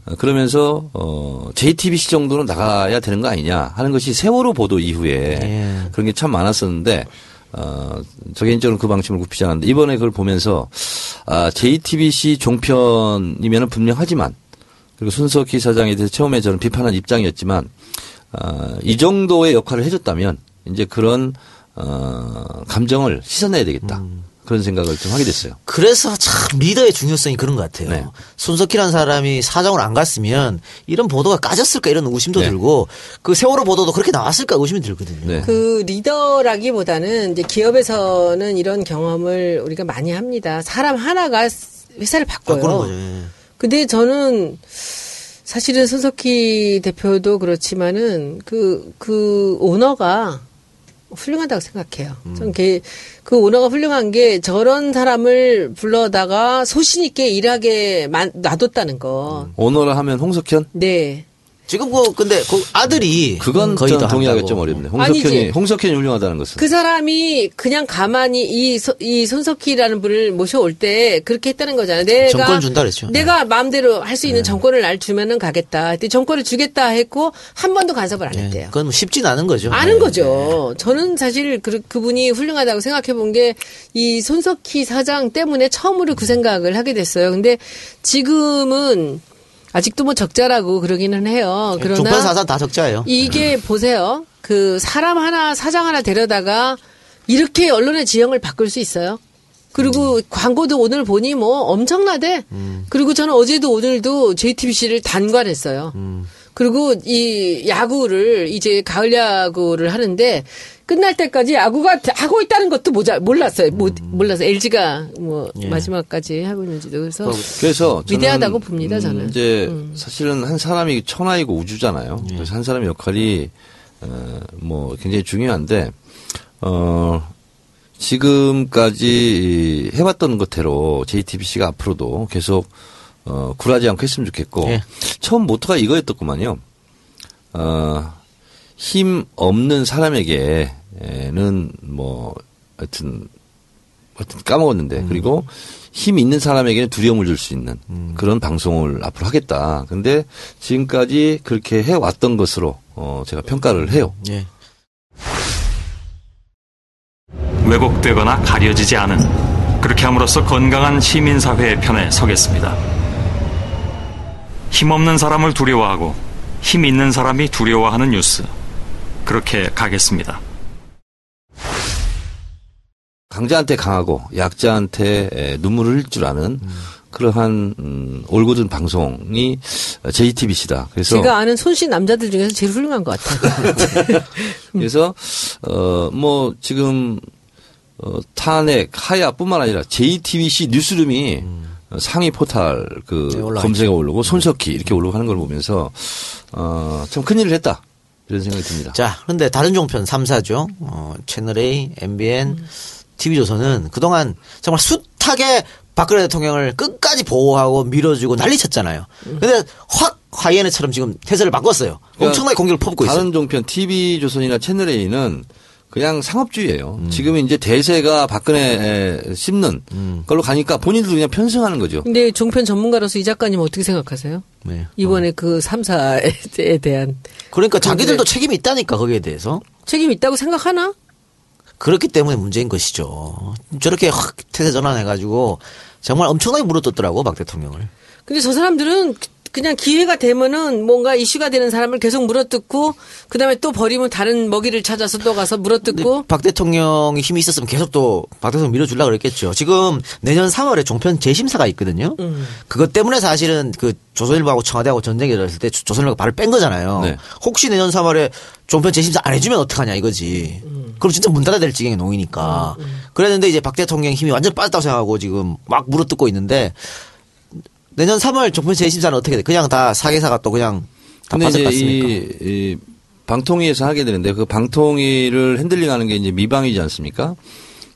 어, 그러면서 어 JTBC 정도는 나가야 되는 거 아니냐 하는 것이 세월호 보도 이후에 예. 그런 게 참 많았었는데 어, 저 개인적으로 그 방침을 굽히지 않았는데 이번에 그걸 보면서 아, JTBC 종편이면은 분명하지만 그리고 손석희 사장에 대해서 처음에 저는 비판한 입장이었지만 아, 이 정도의 역할을 해줬다면 이제 그런 어, 감정을 씻어내야 되겠다. 그런 생각을 좀 하게 됐어요. 그래서 참 리더의 중요성이 그런 것 같아요. 네. 손석희라는 사람이 사장으로 안 갔으면 이런 보도가 까졌을까 이런 의심도 네. 들고 그 세월호 보도도 그렇게 나왔을까 의심이 들거든요. 네. 그 리더라기보다는 이제 기업에서는 이런 경험을 우리가 많이 합니다. 사람 하나가 회사를 바꿔요. 바꾸는 거죠. 예. 근데 저는 사실은 손석희 대표도 그렇지만은 그, 그 오너가 훌륭하다고 생각해요. 음. 전 그, 그 오너가 훌륭한 게 저런 사람을 불러다가 소신 있게 일하게 만- 놔뒀다는 거. 오너를 하면 홍석현? 네. 지금 그 근데 그 아들이 그건 거의 다 동의하기 한다고. 좀 어렵네. 아니지. 홍석현이, 홍석현이 훌륭하다는 것은. 그 사람이 그냥 가만히 이, 소- 이 손석희라는 분을 모셔올 때 그렇게 했다는 거잖아요. 내가 정권 준다 그랬죠. 내가 마음대로 할 수 있는 정권을 날 주면은 가겠다. 근데 정권을 주겠다 했고 한 번도 간섭을 안 예. 했대요. 그건 뭐 쉽진 않은 거죠. 아는 예. 거죠. 저는 사실 그, 그분이 훌륭하다고 생각해 본 게 이 손석희 사장 때문에 처음으로 그 생각을 하게 됐어요. 근데 지금은 아직도 뭐 적자라고 그러기는 해요. 그러나 종편 사상 다 적자예요. 이게 보세요. 그 사람 하나 사장 하나 데려다가 이렇게 언론의 지형을 바꿀 수 있어요. 그리고 광고도 오늘 보니 뭐 엄청나대. 그리고 저는 어제도 오늘도 JTBC를 단관했어요. 그리고 이 야구를 이제 가을 야구를 하는데 끝날 때까지 야구가 하고 있다는 것도 모자, 몰랐어요. 못, 몰라서 LG가 뭐 마지막까지 하고 있는지도 그래서 그래서 저는, 위대하다고 봅니다, 저는. 음. 이제 사실은 한 사람이 천하이고 우주잖아요. 예. 그래서 한 사람의 역할이 어, 뭐 굉장히 중요한데 어 지금까지 해왔던 것대로 JTBC가 앞으로도 계속 어 굴하지 않고 했으면 좋겠고 예. 처음 모토가 이거였더구만요. 어 힘 없는 사람에게는 뭐 하여튼 하여튼 까먹었는데 음. 그리고 힘 있는 사람에게는 두려움을 줄 수 있는 음. 그런 방송을 앞으로 하겠다. 근데 지금까지 그렇게 해 왔던 것으로 어 제가 평가를 해요. 예. 왜곡되거나 가려지지 않은 그렇게 함으로써 건강한 시민 사회의 편에 서겠습니다. 힘 없는 사람을 두려워하고 힘 있는 사람이 두려워하는 뉴스. 그렇게 가겠습니다. 강자한테 강하고 약자한테 에, 눈물을 흘릴 줄 아는 그러한 음, 올곧은 방송이 JTBC다. 그래서 제가 아는 손씨 남자들 중에서 제일 훌륭한 것 같아요. 그래서 어 뭐 지금 어 탄핵 하야뿐만 아니라 JTBC 뉴스룸이 어, 상위 포탈 그 네, 검색어 오르고 손석희 이렇게 올라고 하는 걸 보면서 어참 큰일을 했다 이런 생각이 듭니다. 자, 그런데 다른 종편 3사죠. 어, 채널A, MBN, TV조선은 그동안 정말 숱하게 박근혜 대통령을 끝까지 보호하고 밀어주고 난리쳤잖아요. 근데 확 화이에네처럼 지금 태세를 바꿨어요. 엄청나게 공격을 퍼붓고 있어요. 다른 종편 TV 조선이나 채널 A는 그냥 상업주의예요. 음. 지금 이제 대세가 박근혜 씹는 음. 걸로 가니까 본인도 그냥 편승하는 거죠. 근데 종편 전문가로서 이 작가님 어떻게 생각하세요? 네. 이번에 그 3사에 대한 그러니까 자기들도 책임이 있다니까 거기에 대해서. 책임 있다고 생각하나? 그렇기 때문에 문제인 것이죠. 저렇게 확 태세 전환해 가지고 정말 엄청나게 물어뜯더라고 박 대통령을. 근데 저 사람들은 그냥 기회가 되면은 뭔가 이슈가 되는 사람을 계속 물어뜯고 그다음에 또 버리면 다른 먹이를 찾아서 또 가서 물어뜯고 박 대통령이 힘이 있었으면 계속 또 박 대통령 밀어주려고 그랬겠죠. 지금 내년 3월에 종편 재심사가 있거든요. 음. 그것 때문에 사실은 그 조선일보하고 청와대하고 전쟁이 일어났을 때 조- 조선일보가 발을 뺀 거잖아요. 네. 혹시 내년 3월에 종편 재심사 안 해주면 어떡하냐 이거지. 음. 그럼 진짜 문 닫아야 될 지경에 놓이니까. 그랬는데 이제 박 대통령 힘이 완전 빠졌다고 생각하고 지금 막 물어뜯고 있는데 내년 3월 종편 재심사는 어떻게 돼? 그냥 다 사개사가 또 그냥 다 근데 이제? 이, 이 방통위에서 하게 되는데 그 방통위를 핸들링하는 게 이제 미방이지 않습니까?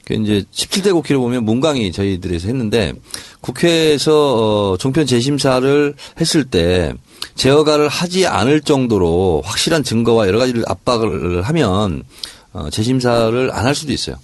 그 이제 17대 국회를 보면 문광이 저희들에서 했는데 국회에서 어 종편 재심사를 했을 때 제어가를 하지 않을 정도로 확실한 증거와 여러 가지를 압박을 하면 어 재심사를 안 할 수도 있어요.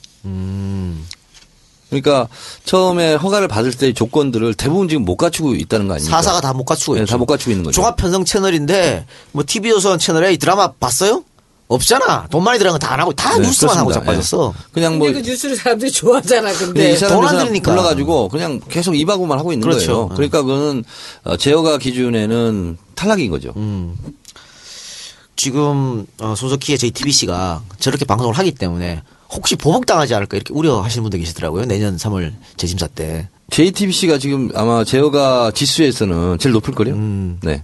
그러니까 처음에 허가를 받을 때 조건들을 대부분 지금 못 갖추고 있다는 거 아닙니까? 사사가 다 못 갖추고 네, 있죠. 다못 갖추고 있는 거죠. 종합 편성 채널인데 뭐 TV조선 채널에 이 드라마 봤어요? 없잖아. 돈 많이 들어간 거 다 안 하고 다 네, 뉴스만 하고 그렇습니다. 자빠졌어. 예. 그냥 뭐 근데 그 뉴스를 사람들이 좋아하잖아. 근데 사람 돈안 들으니까. 불러가지고 그냥 계속 입하고만 하고 있는 그렇죠. 거예요. 어. 그러니까 그거는 어, 제어가 기준에는 탈락인 거죠. 지금 어, 손석희의 JTBC가 저렇게 방송을 하기 때문에 혹시 보복당하지 않을까 이렇게 우려하시는 분도 계시더라고요. 내년 3월 재심사 때. JTBC가 지금 아마 제어가 지수에서는 제일 높을 거요. 음. 네.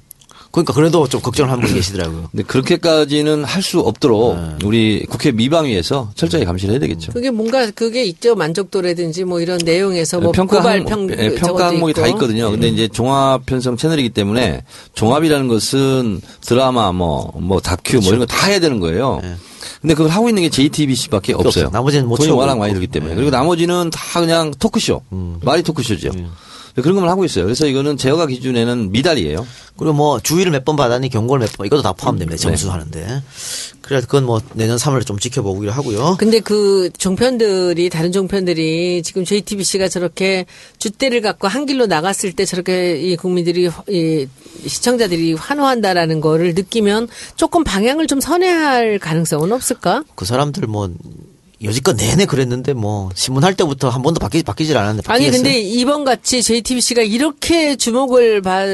그러니까 그래도 좀 걱정을 하는 분이 계시더라고요. 근데 그렇게까지는 할 수 없도록 우리 국회 미방위에서 철저히 감시를 해야 되겠죠. 그게 뭔가 그게 있죠 만족도라든지 뭐 이런 내용에서 뭐 평가 고발 항목, 평 예, 평가 항목이 다 있고. 있거든요. 근데 이제 종합 편성 채널이기 때문에 종합이라는 것은 드라마 뭐, 뭐 다큐 뭐 이런 거 다 해야 되는 거예요. 근데 그걸 하고 있는 게 JTBC밖에 없어요. 없어요. 나머지는 못 돈이 워낙. 많이 들기 때문에. 그리고 나머지는 다 그냥 토크쇼. 말이 토크쇼죠. 그런 것만 하고 있어요. 그래서 이거는 제어가 기준에는 미달이에요. 그리고 뭐 주의를 몇 번 받았니 경고를 몇 번 이것도 다 포함됩니다. 점수하는데. 그래서 그건 뭐 내년 3월에 좀 지켜보기로 하고요. 근데 그 종편들이 다른 종편들이 지금 JTBC가 저렇게 줏대를 갖고 한 길로 나갔을 때 저렇게 이 국민들이 이 시청자들이 환호한다라는 거를 느끼면 조금 방향을 좀 선회할 가능성은 없을까? 그 사람들 뭐 여지껏 내내 그랬는데 뭐 신문 할 때부터 한 번도 바뀌, 바뀌질 않았는데 아니 바뀌겠어요? 근데 이번 같이 JTBC가 이렇게 주목을 받,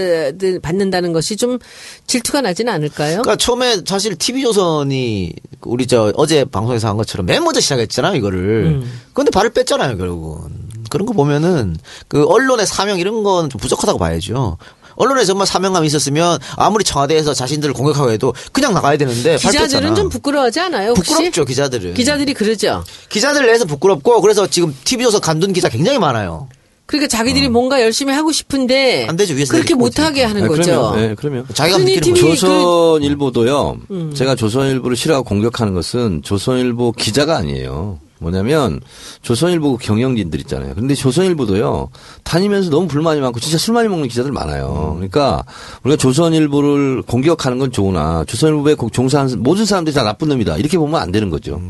받는다는 것이 좀 질투가 나지는 않을까요? 그러니까 처음에 사실 TV조선이 우리 저 어제 방송에서 한 것처럼 맨 먼저 시작했잖아요, 이거를. 음. 그런데 발을 뺐잖아요, 결국은. 그런 거 보면은 그 언론의 사명 이런 건 좀 부족하다고 봐야죠. 언론에 정말 사명감이 있었으면 아무리 청와대에서 자신들을 공격하고 해도 그냥 나가야 되는데 발 기자들은. 좀 부끄러워하지 않아요? 혹시? 부끄럽죠, 기자들은. 기자들이 그러죠. 기자들 내에서 부끄럽고 그래서 지금 TV조선 간둔 기자 굉장히 많아요. 그러니까 자기들이 뭔가 열심히 하고 싶은데 어. 안 되죠, 위에서 그렇게 못하게 하는 아, 거죠. 그러면, 네, 그러면. 자기가 느끼는 TV 거죠. 조선일보도요. 음. 제가 조선일보를 싫어하고 공격하는 것은 조선일보 기자가 아니에요. 뭐냐면 조선일보 경영진들 있잖아요. 근데 조선일보도요. 다니면서 너무 불만이 많고 진짜 술 많이 먹는 기자들 많아요. 그러니까 우리가 조선일보를 공격하는 건 좋으나 조선일보에 고- 종사하는 모든 사람들이 다 나쁜 놈이다. 이렇게 보면 안 되는 거죠.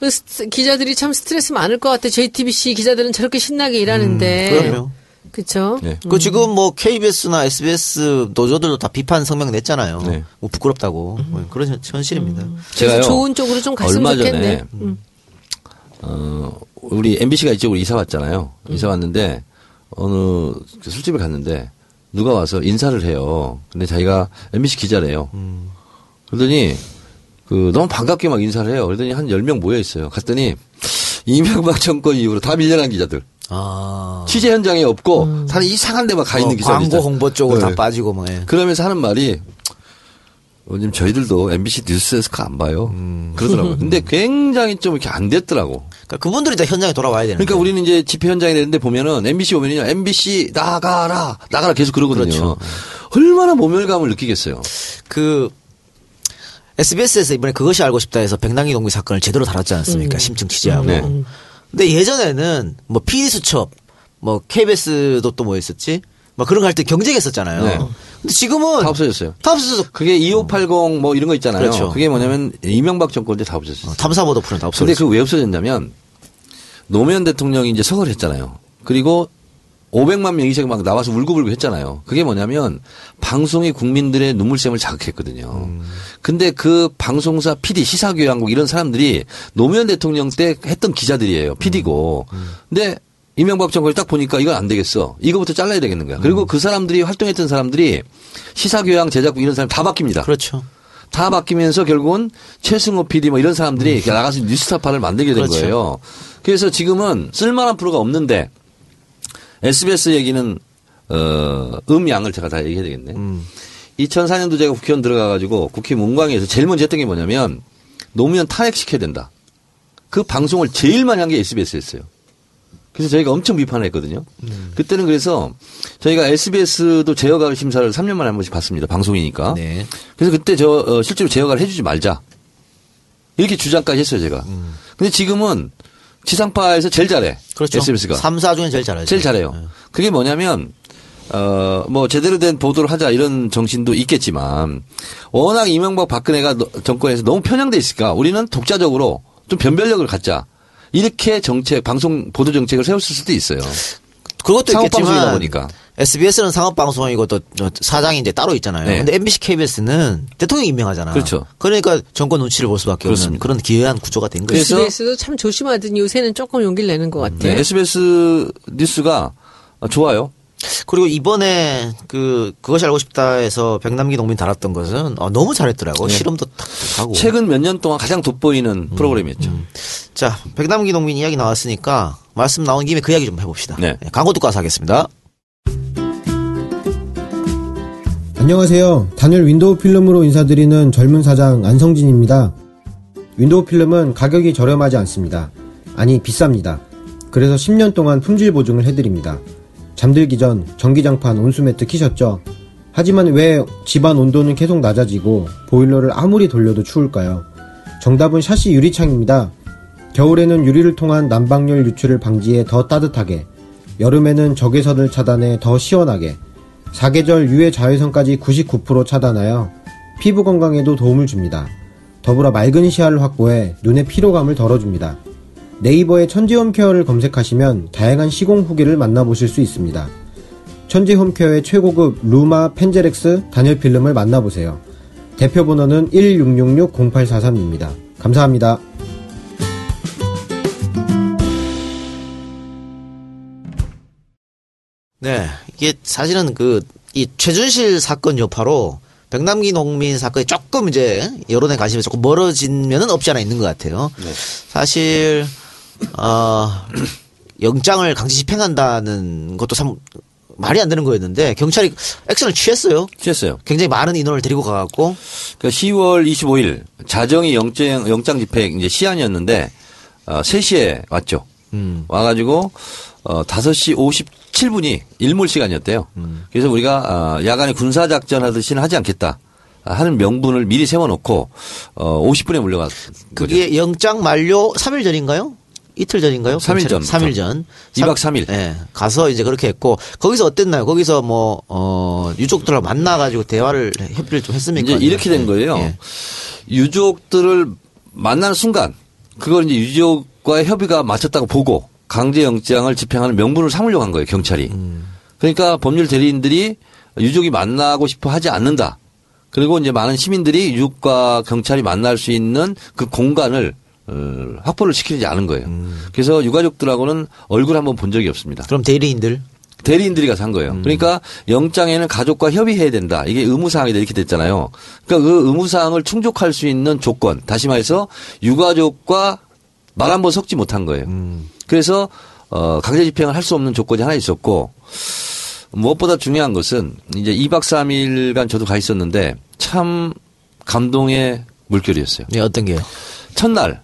그 스- 기자들이 참 스트레스 많을 것 같아. JTBC 기자들은 저렇게 신나게 일하는데. 음, 그럼요. 그렇죠. 네. 그 지금 뭐 KBS나 SBS 노조들도 다 비판 성명 냈잖아요. 네. 뭐 부끄럽다고 뭐 그런 현- 현실입니다. 제가요. 좋은 쪽으로 좀 갔으면 얼마 좋겠네. 전에 음. 어, 우리 MBC가 이쪽으로 이사 왔잖아요. 이사 왔는데 어느 그 술집에 갔는데 누가 와서 인사를 해요. 근데 자기가 MBC 기자래요. 그러더니 그 너무 반갑게 막 인사를 해요. 그러더니 한 10명 모여 있어요. 갔더니 이명박 정권 이후로 다 밀려난 기자들. 아. 취재 현장에 없고 다른 이상한 데만 가 있는 어, 기자들. 광고 홍보 쪽으로 네. 다 빠지고 뭐. 예. 그러면서 하는 말이 요즘 저희들도 MBC 뉴스에서 안 봐요. 음. 그러더라고요. 근데 굉장히 좀 이렇게 안 됐더라고. 그러니까 그분들이 다 현장에 돌아와야 되는. 그러니까 우리는 이제 집회 현장에 되는데 보면은 MBC 오면요. MBC 나가라. 나가라 계속 그러거든요. 그렇죠. 얼마나 모멸감을 느끼겠어요. 그 SBS에서 이번에 그것이 알고 싶다 해서 백남기 동기 사건을 제대로 다뤘지 않았습니까? 심층 취재하고. 네. 근데 예전에는 뭐 PD 수첩, 뭐 KBS도 또 뭐 있었지? 뭐 그런 거 할 때 경쟁했었잖아요. 네. 근데 지금은 다 없어졌어요. 다 없어서 그게 2580 뭐 이런 거 있잖아요. 그렇죠. 그게 뭐냐면 이명박 정권 때 다 없어졌어요. 탐사보도 풀은 다 없어졌어. 근데 그 왜 없어졌냐면 노무현 대통령이 이제 서거를 했잖아요. 그리고 500만 명이 막 나와서 울고불고 했잖아요. 그게 뭐냐면 방송이 국민들의 눈물샘을 자극했거든요. 근데 그 방송사 PD 시사교양국 이런 사람들이 노무현 대통령 때 했던 기자들이에요. PD고. 근데 이명박 정권을 딱 보니까 이건 안 되겠어. 이거부터 잘라야 되겠는 거야. 그리고 그 사람들이 활동했던 사람들이 시사교양 제작국 이런 사람 다 바뀝니다. 그렇죠. 다 바뀌면서 결국은 최승호 PD 뭐 이런 사람들이 나가서 뉴스타파를 만들게 된 음. 그렇죠. 거예요. 그래서 지금은 쓸만한 프로가 없는데 SBS 얘기는 어, 음양을 제가 다 얘기해야 되겠네. 음. 2004년도 제가 국회의원 들어가가지고 국회 문광에서 제일 먼저 했던 게 뭐냐면 노무현 탄핵시켜야 된다. 그 방송을 제일 많이 한 게 SBS였어요. 그래서 저희가 엄청 비판을 했거든요. 음. 그때는 그래서 저희가 SBS도 제어가 심사를 3년 만에 한 번씩 받습니다. 방송이니까. 네. 그래서 그때 저 어, 실제로 제어가를 해주지 말자 이렇게 주장까지 했어요 제가. 근데 지금은 지상파에서 제일 잘해. 그렇죠. SBS가 3, 4 중에 제일 잘하죠. 제일 잘해요. 네. 그게 뭐냐면 어 뭐 제대로 된 보도를 하자 이런 정신도 있겠지만 워낙 이명박 박근혜가 너- 정권에서 너무 편향돼 있으니까 우리는 독자적으로 좀 변별력을 갖자. 이렇게 정책 방송 보도 정책을 세웠을 수도 있어요. 그것도 상업방송이다 보니까. SBS는 상업방송이고 또 사장이 이제 따로 있잖아요. 네. 근데 MBC, KBS는 대통령이 임명하잖아. 그렇죠. 그러니까 정권 눈치를 볼 수밖에 없는 그렇습니다. 그런 기이한 구조가 된 거죠. SBS도 참 조심하더니 요새는 조금 용기를 내는 것 같아요. 네, SBS 뉴스가 좋아요. 그리고 이번에 그 그것이 알고 싶다에서 백남기 농민 달았던 것은 어, 너무 잘했더라고. 실험도 탁 하고. 최근 몇 년 동안 가장 돋보이는 프로그램이었죠. 자, 백남기 농민 이야기 나왔으니까 말씀 나온 김에 그 이야기 좀 해봅시다. 네. 광고 듣고 와서 하겠습니다. 안녕하세요. 단열 윈도우 필름으로 인사드리는 젊은 사장 안성진입니다. 윈도우 필름은 가격이 저렴하지 않습니다. 아니, 비쌉니다. 그래서 10년 동안 품질 보증을 해드립니다. 잠들기 전 전기장판 온수매트 키셨죠? 하지만 왜 집안 온도는 계속 낮아지고 보일러를 아무리 돌려도 추울까요? 정답은 샤시 유리창입니다. 겨울에는 유리를 통한 난방열 유출을 방지해 더 따뜻하게, 여름에는 적외선을 차단해 더 시원하게, 사계절 유해 자외선까지 99% 차단하여 피부 건강에도 도움을 줍니다. 더불어 맑은 시야를 확보해 눈의 피로감을 덜어줍니다. 네이버에 천지홈 케어를 검색하시면 다양한 시공 후기를 만나보실 수 있습니다. 천지홈 케어의 최고급 루마 펜제렉스 단열 필름을 만나보세요. 대표 번호는 1666-0843입니다. 감사합니다. 네. 이게 사실은 그, 이 최준실 사건 여파로 백남기 농민 사건이 조금 이제 여론의 관심이 조금 멀어진 면은 없지 않아 있는 것 같아요. 사실, 어, 영장을 강제 집행한다는 것도 참 말이 안 되는 거였는데 경찰이 액션을 취했어요. 취했어요. 굉장히 많은 인원을 데리고 가갖고 그러니까 10월 25일 자정이 영장 영장 집행 이제 시한이었는데 어, 3시에 왔죠. 음. 와가지고 어 5시 57분이 일몰 시간이었대요. 음. 그래서 우리가 어, 야간에 군사 작전 하듯이는 하지 않겠다 하는 명분을 미리 세워놓고 어 50분에 물려갔. 그게 영장 만료 3일 전인가요? 이틀 전인가요? 삼일 전. 3일 전. 이박 삼일. 예. 가서 이제 그렇게 했고 거기서 어땠나요? 거기서 뭐 어, 유족들하고 만나 가지고 대화를 협의를 좀 했습니까? 이제 이렇게 된 거예요. 예. 유족들을 만나는 순간 그걸 이제 유족과의 협의가 맞췄다고 보고 강제 영장을 집행하는 명분을 삼으려고 한 거예요 경찰이. 그러니까 법률 대리인들이 유족이 만나고 싶어 하지 않는다. 그리고 이제 많은 시민들이 유족과 경찰이 만날 수 있는 그 공간을 어, 확보를 시키지 않은 거예요. 그래서 유가족들하고는 얼굴 한번 본 적이 없습니다. 그럼 대리인들 대리인들이 가서 한 거예요. 그러니까 영장에는 가족과 협의해야 된다. 이게 의무사항이다 이렇게 됐잖아요. 그러니까 그 의무사항을 충족할 수 있는 조건, 다시 말해서 유가족과 말 한 번 섞지 못한 거예요. 그래서 어, 강제 집행을 할 수 없는 조건이 하나 있었고 무엇보다 중요한 것은 이제 2박 3일간 저도 가 있었는데 참 감동의 물결이었어요. 예, 어떤 게요? 첫날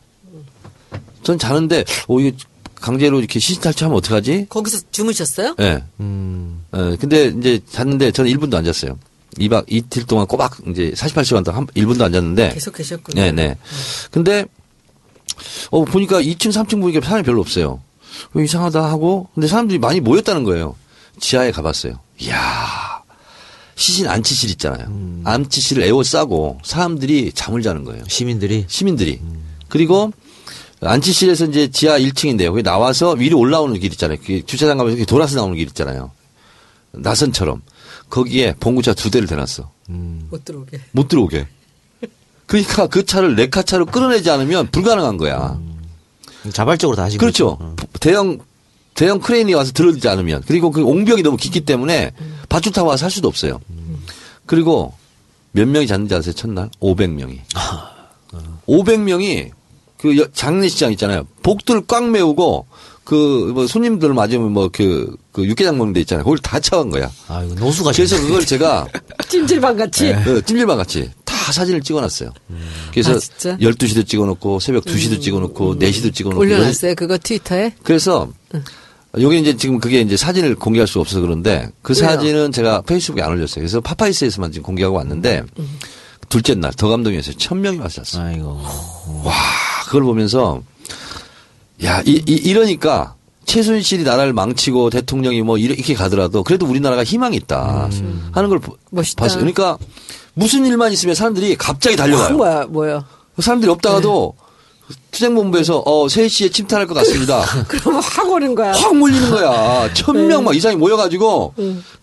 전 자는데 오 이게 강제로 이렇게 시신 탈취하면 어떡하지? 거기서 주무셨어요? 예. 어, 근데 이제 잤는데 저는 1분도 안 잤어요. 2박 이틀 동안 꼬박 이제 48시간 동안 한 1분도 안 잤는데. 계속 계셨군요. 네, 네. 근데 어 보니까 2층, 3층 보니까 사람이 별로 없어요. 왜 이상하다 하고 근데 사람들이 많이 모였다는 거예요. 지하에 가봤어요. 이야. 시신 안치실 있잖아요. 안치실을 에워싸고 사람들이 잠을 자는 거예요. 시민들이 시민들이. 그리고 안치실에서 이제 지하 1층인데요. 거기 나와서 위로 올라오는 길 있잖아요. 그 주차장 가면서 이렇게 돌아서 나오는 길 있잖아요. 나선처럼. 거기에 봉구차 두 대를 대놨어. 못 들어오게. 못 들어오게. 그러니까 그 차를 레카 차로 끌어내지 않으면 불가능한 거야. 자발적으로 다 하신 그렇죠. 어. 대형 대형 크레인이 와서 들어오지 않으면 그리고 그 옹벽이 너무 깊기 때문에 밧줄 타고 와서 할 수도 없어요. 그리고 몇 명이 잤는지 아세요? 첫날 500명이. 500명이 그 여- 장례식장 있잖아요. 복들 꽉 메우고 그 뭐 손님들 맞으면 뭐그 그 육개장 먹는 데 있잖아요. 거길 다 차간 거야. 아, 이거 노수가 그래서 그걸 제가 찜질방 같이. 그 찜질방 같이 다 사진을 찍어놨어요. 그래서 아, 진짜? 12시도 찍어놓고 새벽 2시도 찍어놓고 4시도 찍어놓고 올려놨어요. 그거 트위터에. 그래서 여기 이제 지금 그게 이제 사진을 공개할 수 없어서 그런데 그 왜요? 사진은 제가 페이스북에 안 올렸어요. 그래서 파파이스에서만 지금 공개하고 왔는데 둘째 날 더 감동이었어요. 천 명이 잤어요. 아이고. 와 그걸 보면서 야 이, 이, 러니까 최순실이 나라를 망치고 대통령이 뭐 이렇게 가더라도 그래도 우리나라가 희망이 있다 하는 걸 멋있다. 봤어요. 그러니까 무슨 일만 있으면 사람들이 갑자기 아, 달려가요. 뭐야, 뭐야. 사람들이 없다가도 투쟁본부에서 어 3시에 침탈할 것 같습니다. 그러면 확 오는 거야. 확 몰리는 거야. 천명막 이상이 모여가지고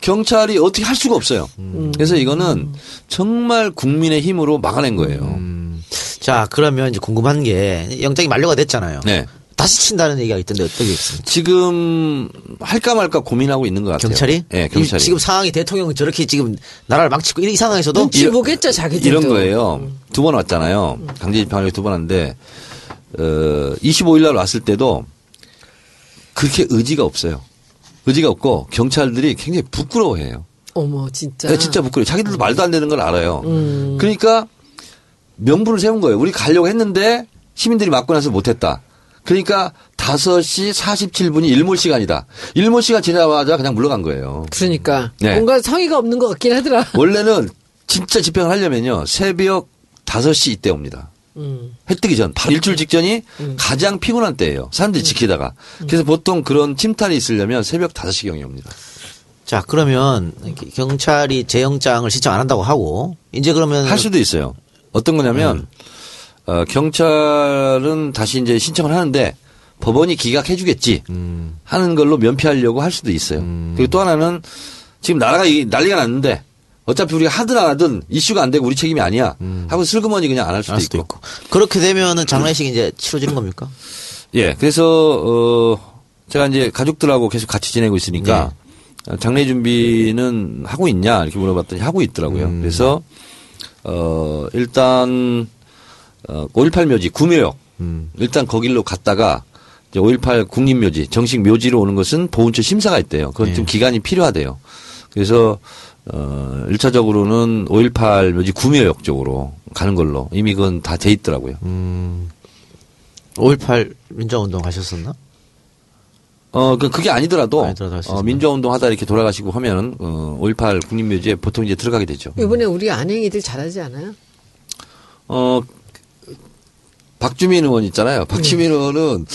경찰이 어떻게 할 수가 없어요. 그래서 이거는 정말 국민의 힘으로 막아낸 거예요. 자, 그러면 이제 궁금한 게 영장이 만료가 됐잖아요. 네. 다시 친다는 얘기가 있던데 어떻게 있습니까? 지금 할까 말까 고민하고 있는 것 같아요. 경찰이? 네, 경찰이. 이- 지금 상황이 대통령은 저렇게 지금 나라를 망치고 이 상황에서도 눈치 보겠죠, 자기들도. 이런 거예요. 두번 왔잖아요. 강제 집행하려고 두번 왔는데 어, 25일 날 왔을 때도 그렇게 의지가 없어요. 의지가 없고 경찰들이 굉장히 부끄러워해요. 어머 진짜. 네, 진짜 부끄러워요. 자기들도 말도 안 되는 걸 알아요. 음. 그러니까 명분을 세운 거예요. 우리 가려고 했는데 시민들이 막고 나서 못했다. 그러니까 5시 47분이 일몰 시간이다. 일몰 시간 지나자마자 그냥 물러간 거예요. 그러니까 네. 뭔가 성의가 없는 것 같긴 하더라. 원래는 진짜 집행을 하려면요. 새벽 5시 이때 옵니다. 음. 해 뜨기 전, 바로 일주일 직전이 가장 피곤한 때예요. 사람들이 지키다가. 그래서 보통 그런 침탈이 있으려면 새벽 5시경에 옵니다. 자, 그러면 경찰이 재영장을 신청 안 한다고 하고 이제 그러면 할 수도 있어요. 어떤 거냐면 어, 경찰은 다시 이제 신청을 하는데 법원이 기각해주겠지 하는 걸로 면피하려고 할 수도 있어요. 그리고 또 하나는 지금 나라가 이- 난리가 났는데 어차피 우리가 하든 안 하든 이슈가 안 되고 우리 책임이 아니야 하고 슬그머니 그냥 안 할 수도, 할 수도 있고. 있고. 그렇게 되면은 장례식이 이제 치러지는 겁니까? 예, 그래서 어 제가 이제 가족들하고 계속 같이 지내고 있으니까 장례 준비는 하고 있냐 이렇게 물어봤더니 하고 있더라고요. 그래서 어 일단 어 5.18 묘지 구묘역 일단 거길로 갔다가 이제 5.18 국립묘지 정식 묘지로 오는 것은 보훈처 심사가 있대요. 그건 좀 기간이 필요하대요. 그래서 어 1차적으로는 5.18 묘지 구묘역 쪽으로 가는 걸로 이미 그건 다 돼 있더라고요. 5.18 민주화운동 하셨었나? 어, 그, 그게 아니더라도, 아니더라도 어. 민주화운동 하다 이렇게 돌아가시고 하면은, 어, 5.18 국립묘지에 보통 이제 들어가게 되죠. 이번에 우리 안행이들 잘하지 않아요? 어, 박주민 의원 있잖아요. 박주민 의원은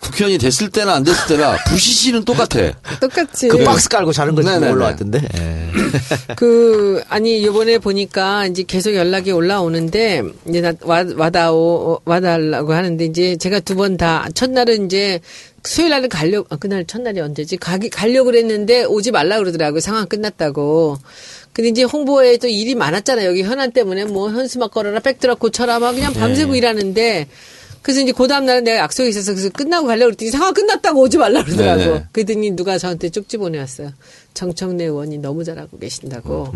국회의원이 됐을 때나 안 됐을 때나 부시시는 똑같아. 똑같이. 그 박스 깔고 자는 거 네네네. 올라왔던데. 예. 그 아니 요번에 보니까 이제 계속 연락이 올라오는데 이제 나 와, 와다오 와달라고 하는데 이제 제가 두 번 다 첫날은 이제 수요일 날은 가려 아, 그날 첫날이 언제지 가기 가려고 그랬는데 오지 말라 그러더라고요 상황 끝났다고 근데 이제 홍보에 또 일이 많았잖아요. 여기 현안 때문에 뭐 현수막 걸어라 백드랍 고쳐라 막 그냥 밤새고 일하는데 그래서 이제 그 다음 날은 내가 약속이 있어서 그래서 끝나고 가려고 그랬더니 상황 끝났다고 오지 말라 그러더라고. 네네. 그랬더니 누가 저한테 쪽지 보내왔어요. 정청래 의원이 너무 잘하고 계신다고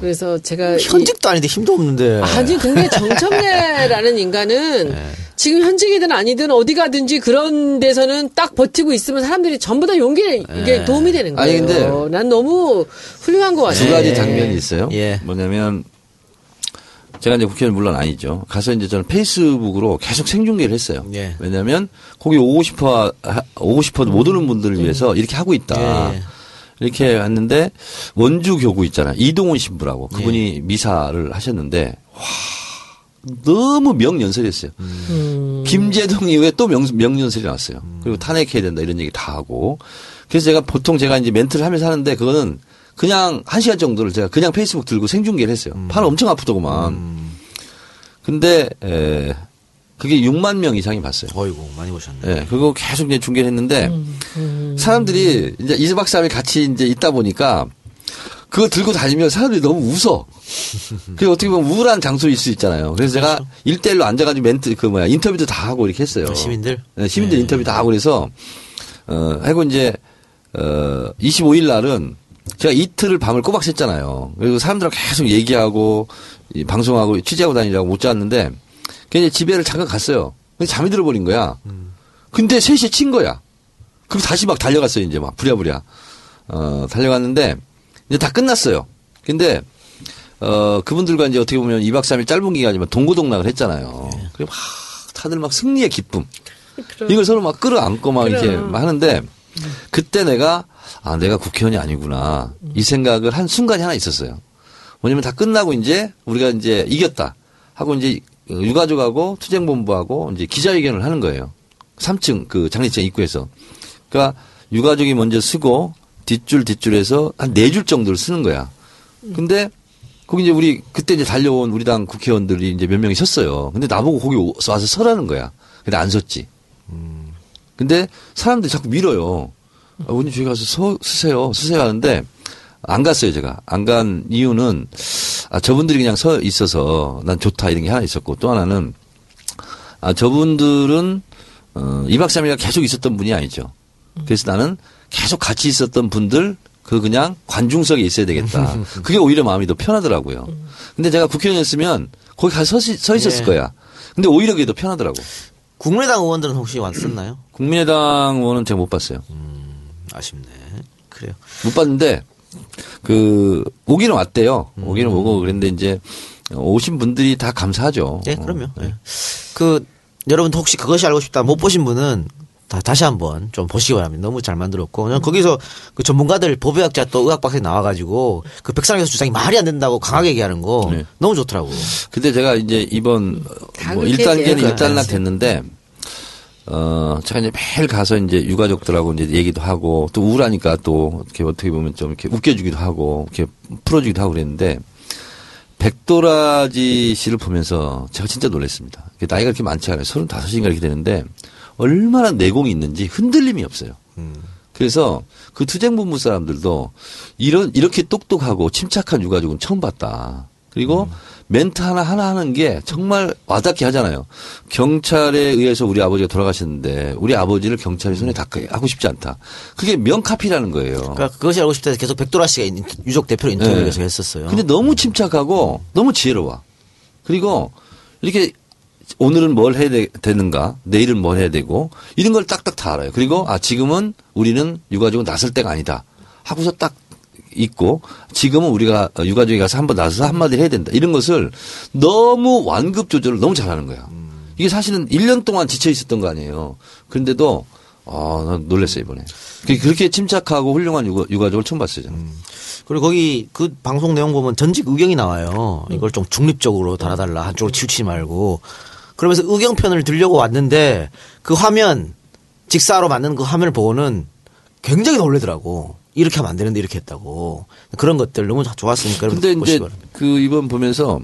그래서 제가 이- 현직도 아닌데 힘도 없는데. 아니 근데 정청래라는 인간은 지금 현직이든 아니든 어디 가든지 그런 데서는 딱 버티고 있으면 사람들이 전부 다 용기에 이게 도움이 되는 아니, 거예요. 근데 난 너무 훌륭한 것 같아요. 두 가지 장면이 있어요. 예. 뭐냐면, 제가 이제 국회의원 물론 아니죠. 가서 이제 저는 페이스북으로 계속 생중계를 했어요. 예. 왜냐면, 거기 오고 싶어, 하- 오고 싶어도 못 오는 분들을 위해서 이렇게 하고 있다. 예, 예. 이렇게 왔는데 원주 교구 있잖아요. 이동훈 신부라고 그분이 미사를 하셨는데 와 너무 명연설했어요. 김재동 이후에 또 명, 명연설이 나왔어요. 그리고 탄핵해야 된다 이런 얘기 다 하고 그래서 제가 보통 제가 이제 멘트를 하면서 하는데 그거는 그냥 한 시간 정도를 제가 그냥 페이스북 들고 생중계를 했어요. 팔 엄청 아프더구만. 근데 에, 그게 6만 명 이상이 봤어요. 어이구 많이 보셨네. 예, 그거 계속 이제 중계를 했는데 사람들이 이제 2박 3일 같이 이제 있다 보니까 그거 들고 다니면 사람들이 너무 웃어. 그게 어떻게 보면 우울한 장소일 수 있잖아요. 그래서 제가 일대일로 앉아가지고 멘트, 그 뭐야, 인터뷰도 다 하고 이렇게 했어요. 시민들? 네, 시민들 인터뷰 다 하고 그래서, 어, 하고 이제, 어, 25일 날은 제가 이틀을 밤을 꼬박 샜잖아요. 그리고 사람들하고 계속 얘기하고, 이 방송하고 취재하고 다니라고 못 잤는데, 그냥 이제 집에를 잠깐 갔어요. 근데 잠이 들어버린 거야. 근데 3시에 친 거야. 그리고 다시 막 달려갔어요, 이제 막 부랴부랴. 어, 달려갔는데, 이제 다 끝났어요. 근데, 어, 그분들과 이제 어떻게 보면 2박 3일 짧은 기간이지만 동고동락을 했잖아요. 그리고 막 다들 막 승리의 기쁨. 이걸 서로 막 끌어안고 막 이렇게 막 하는데, 그때 내가, 아, 내가 국회의원이 아니구나. 이 생각을 한 순간이 하나 있었어요. 뭐냐면 다 끝나고 이제 우리가 이제 이겼다. 하고 이제 유가족하고 투쟁본부하고 이제 기자회견을 하는 거예요. 3층 그 장례식장 입구에서. 그러니까 유가족이 먼저 쓰고 뒷줄 뒷줄에서 한 네 줄 정도를 쓰는 거야. 근데 거기 이제 우리 그때 이제 달려온 우리 당 국회의원들이 이제 몇 명이 섰어요. 근데 나보고 거기 와서 서라는 거야. 근데 안 섰지. 근데 사람들이 자꾸 밀어요. 아, 의원님 저기 가서 서, 쓰세요. 쓰세요 하는데 안 갔어요 제가. 안 간 이유는 아, 저분들이 그냥 서 있어서 난 좋다 이런 게 하나 있었고 또 하나는 아, 저분들은 어, 2박 3일가 계속 있었던 분이 아니죠. 그래서 나는 계속 같이 있었던 분들 그 그냥 관중석에 있어야 되겠다. 그게 오히려 마음이 더 편하더라고요. 근데 제가 국회의원이었으면 거기 가서 서, 서 있었을 예. 거야. 근데 오히려 그게 더 편하더라고. 국민의당 의원들은 혹시 왔었나요? 국민의당 의원은 제가 못 봤어요. 아쉽네. 그래요. 못 봤는데 그 오기는 왔대요. 오기는 오고 그랬는데 이제 오신 분들이 다 감사하죠. 예, 그럼요. 예. 그 여러분도 혹시 그것이 알고 싶다 못 보신 분은 다, 다시 한번 좀 보시기 바랍니다. 너무 잘 만들었고 그냥 거기서 그 전문가들 법의학자 또 의학박사 나와가지고 그 백상에서 주장이 말이 안 된다고 강하게 얘기하는 거 네. 너무 좋더라고. 근데 제가 이제 이번 다뭐 그렇게 1단계는 얘기해요. 1단락 됐는데 어 제가 이제 매일 가서 이제 유가족들하고 이제 얘기도 하고 또 우울하니까 또 이렇게 어떻게 보면 좀 이렇게 웃겨주기도 하고 이렇게 풀어주기도 하고 그랬는데 백도라지 씨를 보면서 제가 진짜 놀랐습니다. 나이가 그렇게 많지 않아요. 35인가 이렇게 되는데 얼마나 내공이 있는지 흔들림이 없어요. 그래서 그 투쟁본부 사람들도 이런 이렇게 똑똑하고 침착한 유가족은 처음 봤다. 그리고 멘트 하나 하나 하는 게 정말 와닿게 하잖아요. 경찰에 의해서 우리 아버지가 돌아가셨는데 우리 아버지를 경찰이 손에 닿게 하고 싶지 않다. 그게 명카피라는 거예요. 그러니까 그것이 알고 싶다 해서 계속 백도라 씨가 인- 유족 대표로 인터뷰를 네. 계속 했었어요. 근데 너무 침착하고 너무 지혜로워. 그리고 이렇게 오늘은 뭘 해야 되, 되는가, 내일은 뭘 해야 되고 이런 걸 딱딱 다 알아요. 그리고 아 지금은 우리는 유가족은 나설 때가 아니다. 하고서 딱 있고 지금은 우리가 유가족에 가서 한번 나서서 한마디 해야 된다. 이런 것을 너무 완급 조절을 너무 잘하는 거야. 이게 사실은 1년 동안 지쳐 있었던 거 아니에요. 그런데도 아, 난 놀랐어요 이번에. 그- 그렇게 침착하고 훌륭한 유가, 유가족을 처음 봤어요. 저는. 그리고 거기 그 방송 내용 보면 전직 의경이 나와요. 이걸 좀 중립적으로 달아달라. 한쪽으로 치우치지 말고. 그러면서 의경편을 들려고 왔는데 그 화면 직사로 만든 그 화면을 보고는 굉장히 놀래더라고. 이렇게 하면 안 되는데 이렇게 했다고. 그런 것들 너무 좋았으니까. 근데 이제 바랍니다. 그 이번 보면서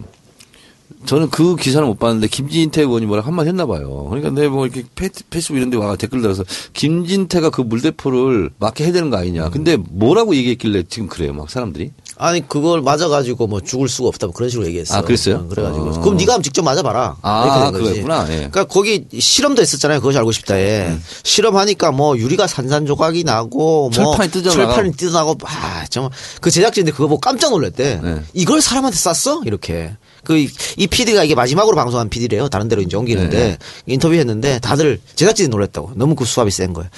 저는 그 기사를 못 봤는데 김진태 의원이 뭐라 한마디 했나 봐요. 그러니까 내가 뭐 이렇게 페- 페이스북 이런 데와 댓글 달아서 김진태가 그 물대포를 맞게 해야 되는 거 아니냐. 근데 뭐라고 얘기했길래 지금 그래요. 막 사람들이. 아니 그걸 맞아가지고 뭐 죽을 수가 없다 뭐 그런 식으로 얘기했어. 아, 그랬어요? 어, 그래가지고 어. 그럼 네가 직접 맞아봐라. 아. 그거였구나. 예. 그러니까 거기 실험도 했었잖아요. 그것이 알고 싶다에 음. 실험하니까 뭐 유리가 산산조각이 나고 뭐 철판이 뜯어나가고. 철판이 뜯어나고 아 정말 그 제작진들 그거 보고 깜짝 놀랐대. 네. 이걸 사람한테 쐈어? 이렇게. 그이 PD가 이게 마지막으로 방송한 PD래요. 다른 데로 이제 옮기는데 네. 인터뷰했는데 다들 제작진이 놀랐다고. 너무 그 수압이 센 거예요.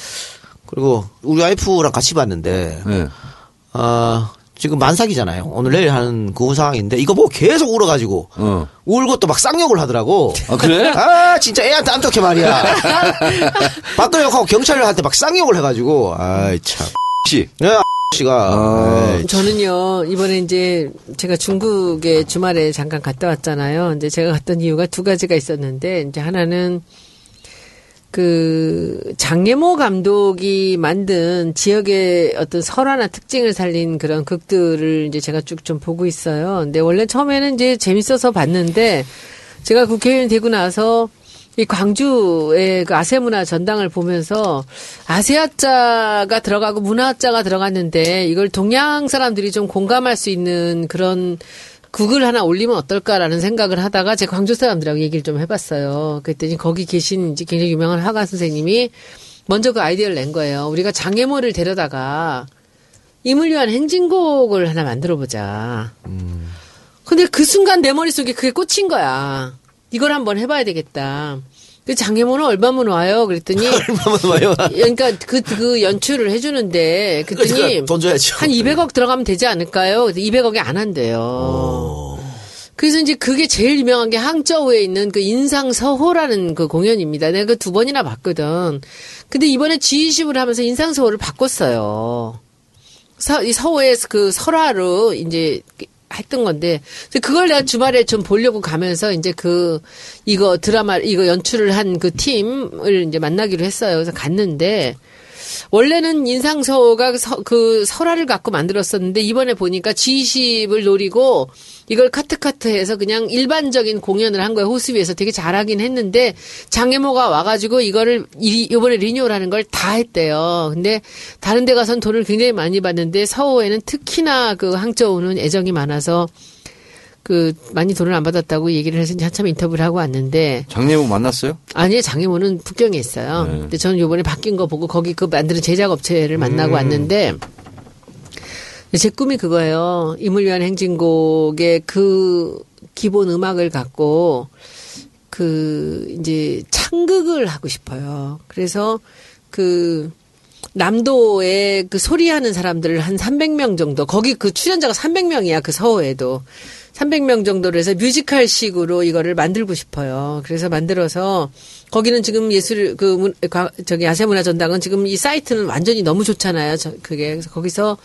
그리고 우리 와이프랑 같이 봤는데 네. 아, 지금 만삭이잖아요. 오늘 내일 하는 그 상황인데 이거 보고 계속 울어가지고 어. 울고 또 막 쌍욕을 하더라고. 아, 그래? 아 진짜 애한테 안 좋게 말이야. 박근혜 욕하고 경찰한테 막 쌍욕을 해가지고 아이 참. 혹시 야 씨가 아. 에이, 저는요, 이번에 이제 제가 중국에 주말에 잠깐 갔다 왔잖아요. 이제 제가 갔던 이유가 두 가지가 있었는데, 이제 하나는 그 장예모 감독이 만든 지역의 어떤 설화나 특징을 살린 그런 극들을 이제 제가 쭉 좀 보고 있어요. 근데 원래 처음에는 이제 재밌어서 봤는데 제가 국회의원 되고 나서 이 광주의 그 아세문화 전당을 보면서 아세아자가 들어가고 문화자가 들어갔는데 이걸 동양 사람들이 좀 공감할 수 있는 그런 국을 하나 올리면 어떨까라는 생각을 하다가 제가 광주 사람들하고 얘기를 좀 해봤어요. 그랬더니 거기 계신 이제 굉장히 유명한 화가 선생님이 먼저 그 아이디어를 낸 거예요. 우리가 장애모를 데려다가 임을 위한 행진곡을 하나 만들어 보자. 근데 그 순간 내 머릿속에 그게 꽂힌 거야. 이걸 한번 해봐야 되겠다. 그 장애모는 얼마면 와요? 그랬더니 얼마나 와요? 그러니까 그, 그 연출을 해주는데 그랬더니 그러니까 돈 줘야죠. 한 200억 들어가면 되지 않을까요? 그래서 200억이 안 한대요. 그래서 이제 그게 제일 유명한 게 항저우에 있는 그 인상서호라는 그 공연입니다. 내가 그 두 번이나 봤거든. 근데 이번에 G20을 하면서 인상서호를 바꿨어요. 서, 이 서호의 그 설화로 이제 했던 건데 그걸 내가 주말에 좀 보려고 가면서 이제 그 이거 드라마 이거 연출을 한 그 팀을 이제 만나기로 했어요. 그래서 갔는데 원래는 인상서가 서- 그 설화를 갖고 만들었었는데 이번에 보니까 G20을 노리고 이걸 카트카트해서 그냥 일반적인 공연을 한 거예요. 호수비에서 되게 잘하긴 했는데 장애모가 와가지고 이거를 이- 이번에 리뉴얼하는 걸 다 했대요. 근데 다른 데 가선 돈을 굉장히 많이 받는데 서호에는 특히나 그 항저우는 애정이 많아서 그 많이 돈을 안 받았다고 얘기를 해서 이제 한참 인터뷰를 하고 왔는데 장례부 만났어요? 아니요, 장애모는 북경에 있어요. 네. 근데 저는 요번에 바뀐 거 보고 거기 그 만드는 제작 업체를 음. 만나고 왔는데 제 꿈이 그거예요. 임을 위한 행진곡의 그 기본 음악을 갖고 그 이제 창극을 하고 싶어요. 그래서 그 남도에 그 소리하는 사람들 한 300명 정도 거기 그 출연자가 300명이야 그 서호에도 300명 정도로 해서 뮤지컬 식으로 이거를 만들고 싶어요. 그래서 만들어서 거기는 지금 예술 그 문- 과- 저기 아시아문화 전당은 지금 이 사이트는 완전히 너무 좋잖아요. 저- 그게 그래서 거기서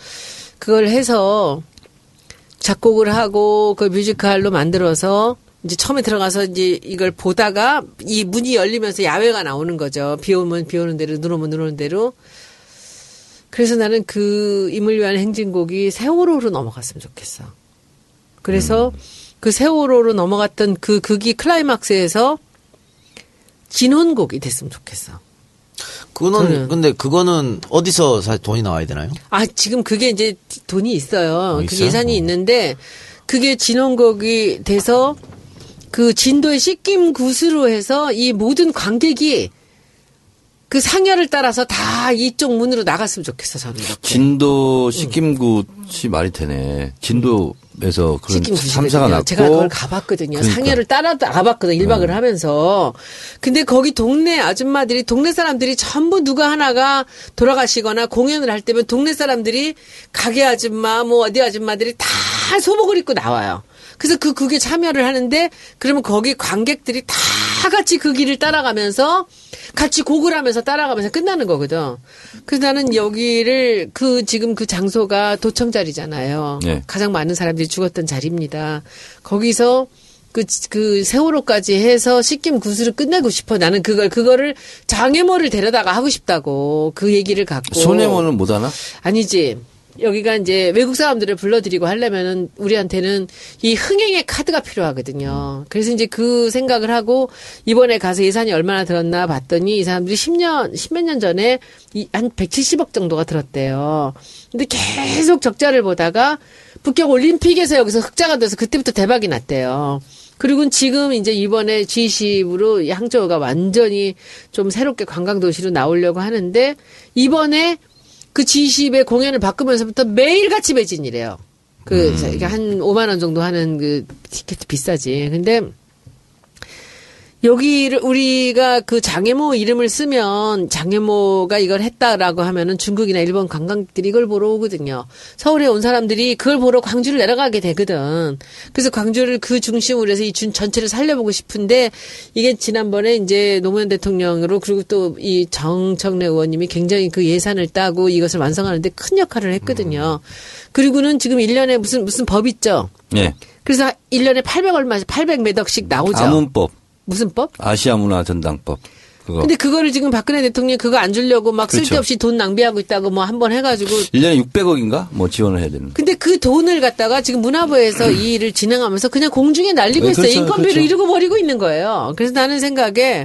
그걸 해서 작곡을 하고 그 뮤지컬로 만들어서 이제 처음에 들어가서 이제 이걸 보다가 이 문이 열리면서 야외가 나오는 거죠. 비 오면 비 오는 대로 눈 오면 눈 오는 대로. 그래서 나는 그 임을 위한 행진곡이 세월호로 넘어갔으면 좋겠어. 그래서 그 세월호로 넘어갔던 그 극이 클라이막스에서 진혼곡이 됐으면 좋겠어. 그거는 저는- 근데 그거는 어디서 사실 돈이 나와야 되나요? 아, 지금 그게 이제 돈이 있어요. 어, 그 있어요? 예산이 어. 있는데 그게 진원곡이 돼서 그 진도의 씻김 굿으로 해서 이 모든 관객이 그 상여를 따라서 다 이쪽 문으로 나갔으면 좋겠어, 저는. 이렇게. 진도 식김굿이 말이 되네. 진도 에서 그런 참사가. 났고 제가 그걸 가봤거든요. 그러니까. 상여를 따라 가봤거든, 요 1박을 하면서. 근데 거기 동네 아줌마들이, 동네 사람들이 전부 누가 하나가 돌아가시거나 공연을 할 때면 동네 사람들이 가게 아줌마, 뭐 어디 아줌마들이 다 소복을 입고 나와요. 그래서 그 극에 참여를 하는데 그러면 거기 관객들이 다 같이 그 길을 따라가면서 같이 곡을 하면서 따라가면서 끝나는 거거든. 그래서 나는 여기를 그 지금 그 장소가 도청 자리잖아요. 네. 가장 많은 사람들이 죽었던 자리입니다. 거기서 그, 그 세월호까지 해서 식김 구슬을 끝내고 싶어. 나는 그걸, 그거를 장애모를 데려다가 하고 싶다고 그 얘기를 갖고. 손해원은 못 하나? 아니지. 여기가 이제 외국 사람들을 불러들이고 하려면은 우리한테는 이 흥행의 카드가 필요하거든요. 그래서 이제 그 생각을 하고 이번에 가서 예산이 얼마나 들었나 봤더니 이 사람들이 10년, 10몇 년 전에 이 한 170억 정도가 들었대요. 근데 계속 적자를 보다가 북경 올림픽에서 여기서 흑자가 돼서 그때부터 대박이 났대요. 그리고 지금 이제 이번에 G20으로 항저우가 완전히 좀 새롭게 관광도시로 나오려고 하는데 이번에 그 G20의 공연을 바꾸면서부터 매일같이 매진이래요. 그, 이게 한 5만원 정도 하는 그 티켓 비싸지. 근데 여기를 우리가 그 장애모 이름을 쓰면 장애모가 이걸 했다라고 하면은 중국이나 일본 관광객들이 이걸 보러 오거든요. 서울에 온 사람들이 그걸 보러 광주를 내려가게 되거든. 그래서 광주를 그 중심으로 해서 이 준 전체를 살려보고 싶은데 이게 지난번에 이제 노무현 대통령으로 그리고 또 이 정청래 의원님이 굉장히 그 예산을 따고 이것을 완성하는데 큰 역할을 했거든요. 그리고는 지금 1년에 무슨 무슨 법 있죠. 예. 그래서 1년에 800 얼마, 800 몇 억씩 나오죠. 아문법, 무슨 법? 아시아 문화 전당법. 그거. 근데 그거를 지금 박근혜 대통령이 그거 안 주려고 막 그렇죠. 쓸데없이 돈 낭비하고 있다고 뭐 한 번 해가지고 1년에 600억인가? 뭐 지원을 해야 되는. 근데 그 돈을 갖다가 지금 문화부에서 이 일을 진행하면서 그냥 공중에 날리고 네. 그렇죠, 인건비를 그렇죠. 이러고 버리고 있는 거예요. 그래서 나는 생각에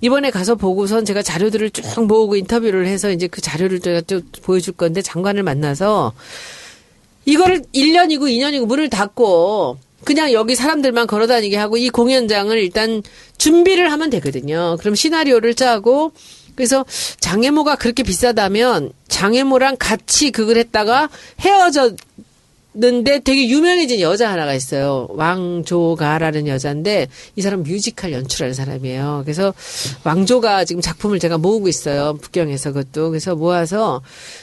이번에 가서 보고선 제가 자료들을 쭉 모으고 인터뷰를 해서 이제 그 자료를 제가 좀 보여줄 건데 장관을 만나서 이거를 1년이고 2년이고 문을 닫고 그냥 여기 사람들만 걸어 다니게 하고 이 공연장을 일단 준비를 하면 되거든요. 그럼 시나리오를 짜고 그래서 장애모가 그렇게 비싸다면 장애모랑 같이 그걸 했다가 헤어 졌는데 되게 유명해진 여자 하나가 있어요. 왕조가라는 여자인데 이 사람 뮤지컬 연출하는 사람이에요. 그래서 왕조가 지금 작품을 제가 모으고 있어요. 북경에서 그것도. 그래서 모아서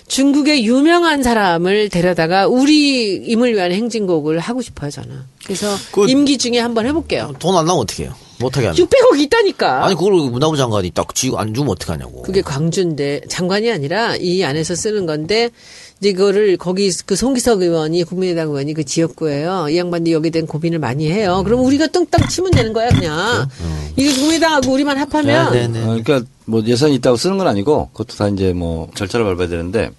중국의 유명한 사람을 데려다가 우리 임을 위한 행진곡을 하고 싶어요, 저는. 그래서 그- 임기 중에 한번 해볼게요. 돈 안 나면 어떻게 해요? 못하게 하면. 600억 있다니까. 아니 그걸 문화부 장관이 딱 쥐고 안 주면 어떡하냐고. 그게 광주인데 장관이 아니라 이 안에서 쓰는 건데 이제 이거를 거기 그 송기석 의원이 국민의당 의원이 그 지역구예요. 이 양반도 여기에 대한 고민을 많이 해요. 그럼 우리가 뚱땅 치면 되는 거야 그냥. 이게 국민의당하고 우리만 합하면 네, 네, 네. 어, 그러니까 뭐 예산이 있다고 쓰는 건 아니고 그것도 다 이제 뭐 절차를 밟아야 되는데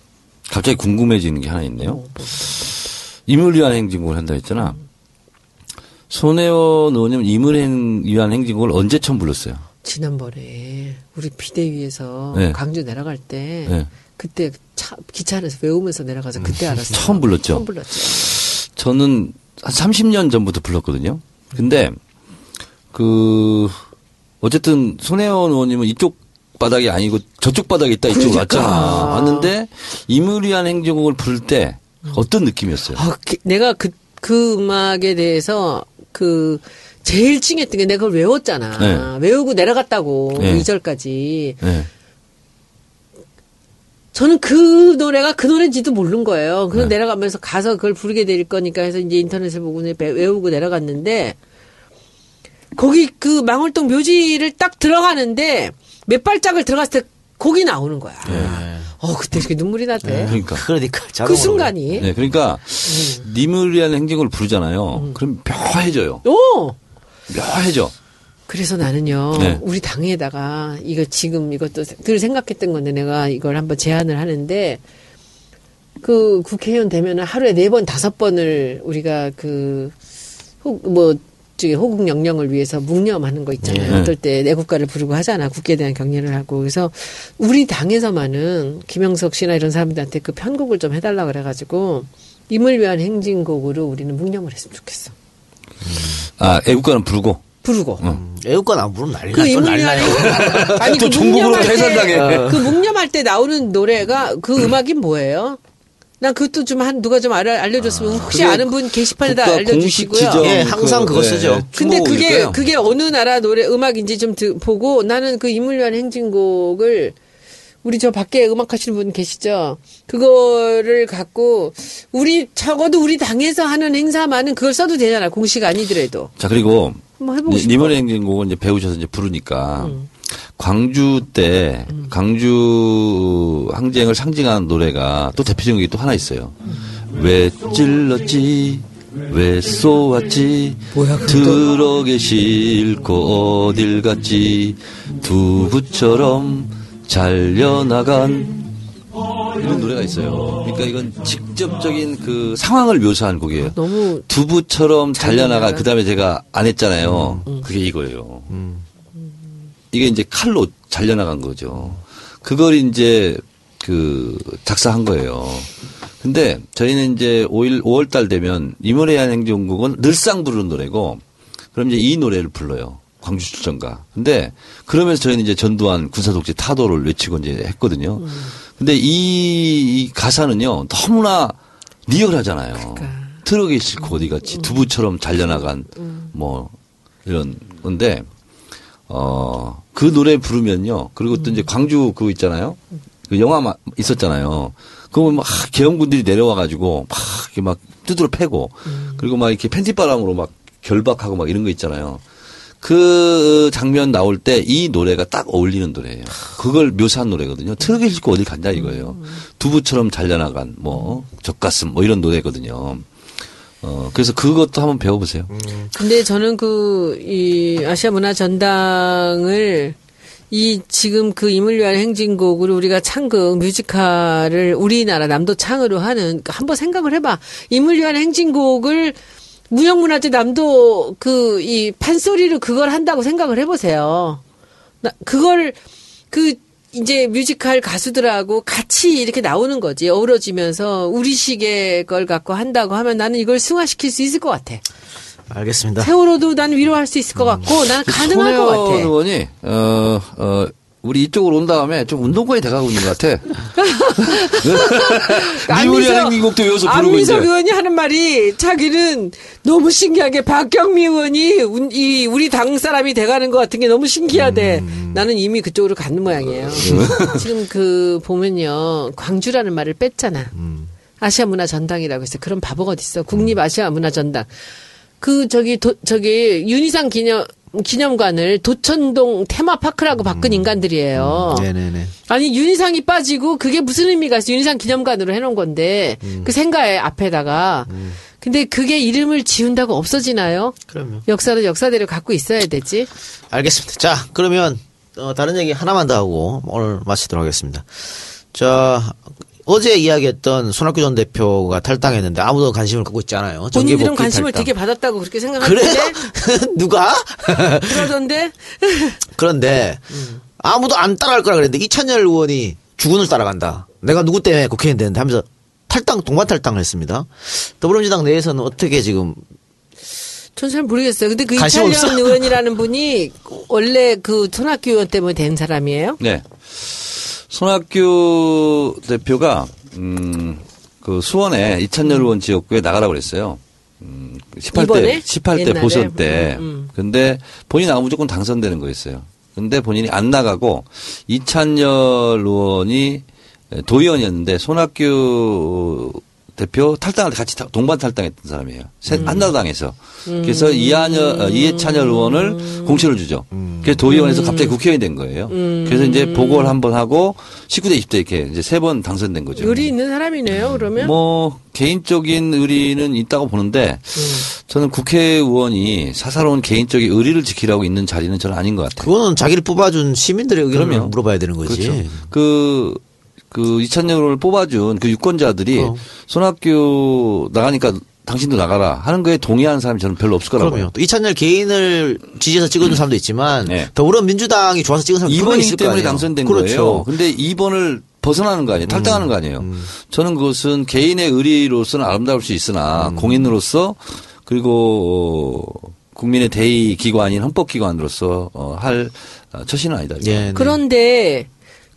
갑자기 궁금해지는 게 하나 있네요. 임을 위한 행진곡을 한다 했잖아. 손혜원 의원님 임을 행- 위한 행진곡을 언제 처음 불렀어요? 지난번에 우리 비대위에서 네. 광주 내려갈 때 네. 그때 차, 기차 안에서 외우면서 내려가서 그때 알았어요. 처음 불렀죠? 처음 불렀죠. 저는 한 30년 전부터 불렀거든요. 근데 그 어쨌든 손혜원 의원님은 이쪽 바닥이 아니고 저쪽 바닥에 있다 이쪽으로 그러니까. 왔잖아. 왔는데 임을 위한 행진곡을 부를 때 어떤 느낌이었어요? 아, 그- 내가 그, 그 음악에 대해서 그 제일 찡했던 게 내가 그걸 외웠잖아. 네. 외우고 내려갔다고 네. 이 2절까지. 네. 저는 그 노래가 그 노래인지도 모르는 거예요. 그래서 네. 내려가면서 가서 그걸 부르게 될 거니까 해서 이제 인터넷을 보고 외우고 내려갔는데 거기 그 망월동 묘지를 딱 들어가는데 몇 발짝을 들어갔을 때 곡이 나오는 거야. 어 그때 이렇게 눈물이 나대. 그러니까. 그러니까 그 순간이. 네, 그러니까 음. 니물이라는 행진곡을 부르잖아요. 그럼 묘해져요. 오. 묘해져. 그래서 나는요, 네. 우리 당에다가 이거 지금 이것도 늘 생각했던 건데 내가 이걸 한번 제안을 하는데 그 국회의원 되면은 하루에 네 번, 다섯 번을 우리가 그, 혹, 뭐, 저기 호국 영령을 위해서 묵념하는 거 있잖아요. 네. 어떨 때 내국가를 부르고 하잖아. 국기에 대한 경례를 하고. 그래서 우리 당에서만은 김영석 씨나 이런 사람들한테 그 편곡을 좀 해달라 그래가지고 임을 위한 행진곡으로 우리는 묵념을 했으면 좋겠어. 아, 애국가는 부르고. 부르고. 애국가 안 부르면 난리 그 나죠. 인물 난리 위한 나요. 아니 또그 때- 해산당해. 그 묵념할 때 나오는 노래가 그 음 악이 뭐예요? 난 그것도 좀 한 누가 좀 알아, 알려줬으면 혹시 그게 아는 분 게시판에다 알려주시고요. 예, 항상 그 거 쓰죠. 근데 그게 충무공이니까요. 그게 어느 나라 노래 음악인지 좀 드- 보고 나는 그 인물 위한 행진곡을 우리 저 밖에 음악 하시는 분 계시죠? 그거를 갖고 우리 적어도 우리 당에서 하는 행사만은 그걸 써도 되잖아. 공식 아니더라도. 자, 그리고 한번 해보고 싶어. 니물의 행진곡은 이제 배우셔서 이제 부르니까 음. 광주 때 광주 항쟁을 상징하는 노래가 또 대표적인 게 또 하나 있어요. 왜 찔렀지? 왜 쏘았지? 들어게 싫고 어딜 갔지? 두부처럼 잘려나간 이런 노래가 있어요. 그러니까 이건 직접적인 그 상황을 묘사한 곡이에요. 너무 두부처럼 잘려나가. 그 다음에 제가 안 했잖아요. 그게 이거예요. 이게 이제 칼로 잘려나간 거죠. 그걸 이제 그 작사한 거예요. 근데 저희는 이제 5일 5월 달 되면 이모레한 행정국은 늘상 부르는 노래고 그럼 이제 이 노래를 불러요. 광주 출전가. 근데 그러면서 저희는 이제 전두환 군사 독재 타도를 외치고 이제 했거든요. 근데 이, 이 가사는요 너무나 리얼하잖아요. 트럭에 싣고 어디 갔지? 두부처럼 잘려나간 뭐 이런 건데 어 그 노래 부르면요. 그리고 또 이제 광주 그거 있잖아요. 그 영화 마- 있었잖아요. 그거 막 계엄군들이 내려와 가지고 막 이렇게 막 두드러 패고 그리고 막 이렇게 팬티바람으로 막 결박하고 막 이런 거 있잖아요 그 장면 나올 때 이 노래가 딱 어울리는 노래예요. 그걸 묘사한 노래거든요. 트럭에 싣고 어디 간다 이거예요. 두부처럼 잘려나간 뭐 젖가슴 뭐 이런 노래거든요. 어 그래서 그것도 한번 배워보세요. 근데 저는 그, 이, 아시아 문화 전당을 이 지금 그 임을 위한 행진곡으로 우리가 창극 뮤지컬을 우리나라 남도 창으로 하는 한번 생각을 해봐. 임을 위한 행진곡을 무형문화재 남도 그 이 판소리로 그걸 한다고 생각을 해보세요. 나 그걸 그 이제 뮤지컬 가수들하고 같이 이렇게 나오는 거지 어우러지면서 우리식의 걸 갖고 한다고 하면 나는 이걸 승화시킬 수 있을 것 같아. 알겠습니다. 세월호도 난 위로할 수 있을 것 같고 나는 가능할 것 같아. 의원이 어, 어, 우리 이쪽으로 온 다음에 좀 운동권이 돼가고 있는 것 같아. 미우리 행진곡도 외워서 부르고 이제. 안민석 의원이 하는 말이 자기는 너무 신기하게 박경미 의원이 운- 이 우리 당 사람이 돼가는 것 같은 게 너무 신기하대. 음. 나는 이미 그쪽으로 가는 모양이에요. 지금 그 보면요 광주라는 말을 뺐잖아. 음. 아시아 문화 전당이라고 해서 그런 바보가 어딨어. 국립 아시아 문화 전당. 그 저기 도, 저기 윤희상 기념 기념관을 도천동 테마파크라고 바꾼 인간들이에요. 네네네. 아니 윤희상이 빠지고 그게 무슨 의미가 있어? 윤희상 기념관으로 해놓은 건데 그 생가의 앞에다가 근데 그게 이름을 지운다고 없어지나요? 그럼요. 역사는 역사대로 갖고 있어야 되지. 알겠습니다. 자, 그러면 어, 다른 얘기 하나만 더 하고 오늘 마치도록 하겠습니다. 자, 어제 이야기했던 손학규 전 대표가 탈당했는데 아무도 관심을 갖고 있지 않아요. 본인들은 관심을 탈당. 되게 받았다고 그렇게? 생각하는데 누가? 그러던데 그런데 아무도 안 따라갈 거라 그랬는데 이찬열 의원이 주군을 따라간다. 내가 누구 때문에 국회의원 되는데 하면서 탈당 동반 탈당을 했습니다. 더불어민주당 내에서는 어떻게 지금 전 잘 모르겠어요. 근데 그 이찬영 없어? 의원이라는 분이 원래 그 손학규 의원 때문에 된 사람이에요? 네. 손학규 대표가 음, 그 수원에 이찬열 의원 지역구에 나가라고 그랬어요. 음, 18대 이번에? 18대 옛날에? 보선 때 음, 음. 근데 본인이 나가면 무조건 당선되는 거였어요. 근데 본인이 안 나가고 이찬열 의원이 도의원이었는데 손학규 대표 탈당할 때 같이 타- 동반 탈당했던 사람이에요. 새- 한나라당에서. 그래서 이한열, 어, 이해찬열 의원을 공천을 주죠. 그래서 도의원에서 갑자기 국회의원이 된 거예요. 그래서 이제 보궐 한번 하고 19대 20대 이렇게 이제 세 번 당선된 거죠. 의리 있는 사람이네요. 그러면 뭐 개인적인 의리는 있다고 보는데 저는 국회의원이 사사로운 개인적인 의리를 지키라고 있는 자리는 저는 아닌 것 같아요. 그거는 자기를 뽑아준 시민들의 의견을. 물어봐야 되는 거지. 그렇죠. 그, 그 이찬영을 뽑아준 그 유권자들이 어. 손학규 나가니까 당신도 나가라 하는 거에 동의하는 사람이 저는 별로 없을 거라고 그럼요. 또 이찬열 개인을 지지해서 찍어준 사람도 있지만 네. 더불어민주당이 좋아서 찍은 사람도 분명히 2번이기 있을 거 때문에. 당선된 그렇죠. 거예요. 근데 2번을 벗어나는 거 아니에요. 탈당하는 거 아니에요. 저는 그것은 개인의 의리로서는 아름다울 수 있으나 공인으로서 그리고 어, 국민의 대의 기관인 헌법기관으로서 어, 할 어, 처신은 아니다. 예, 네. 그런데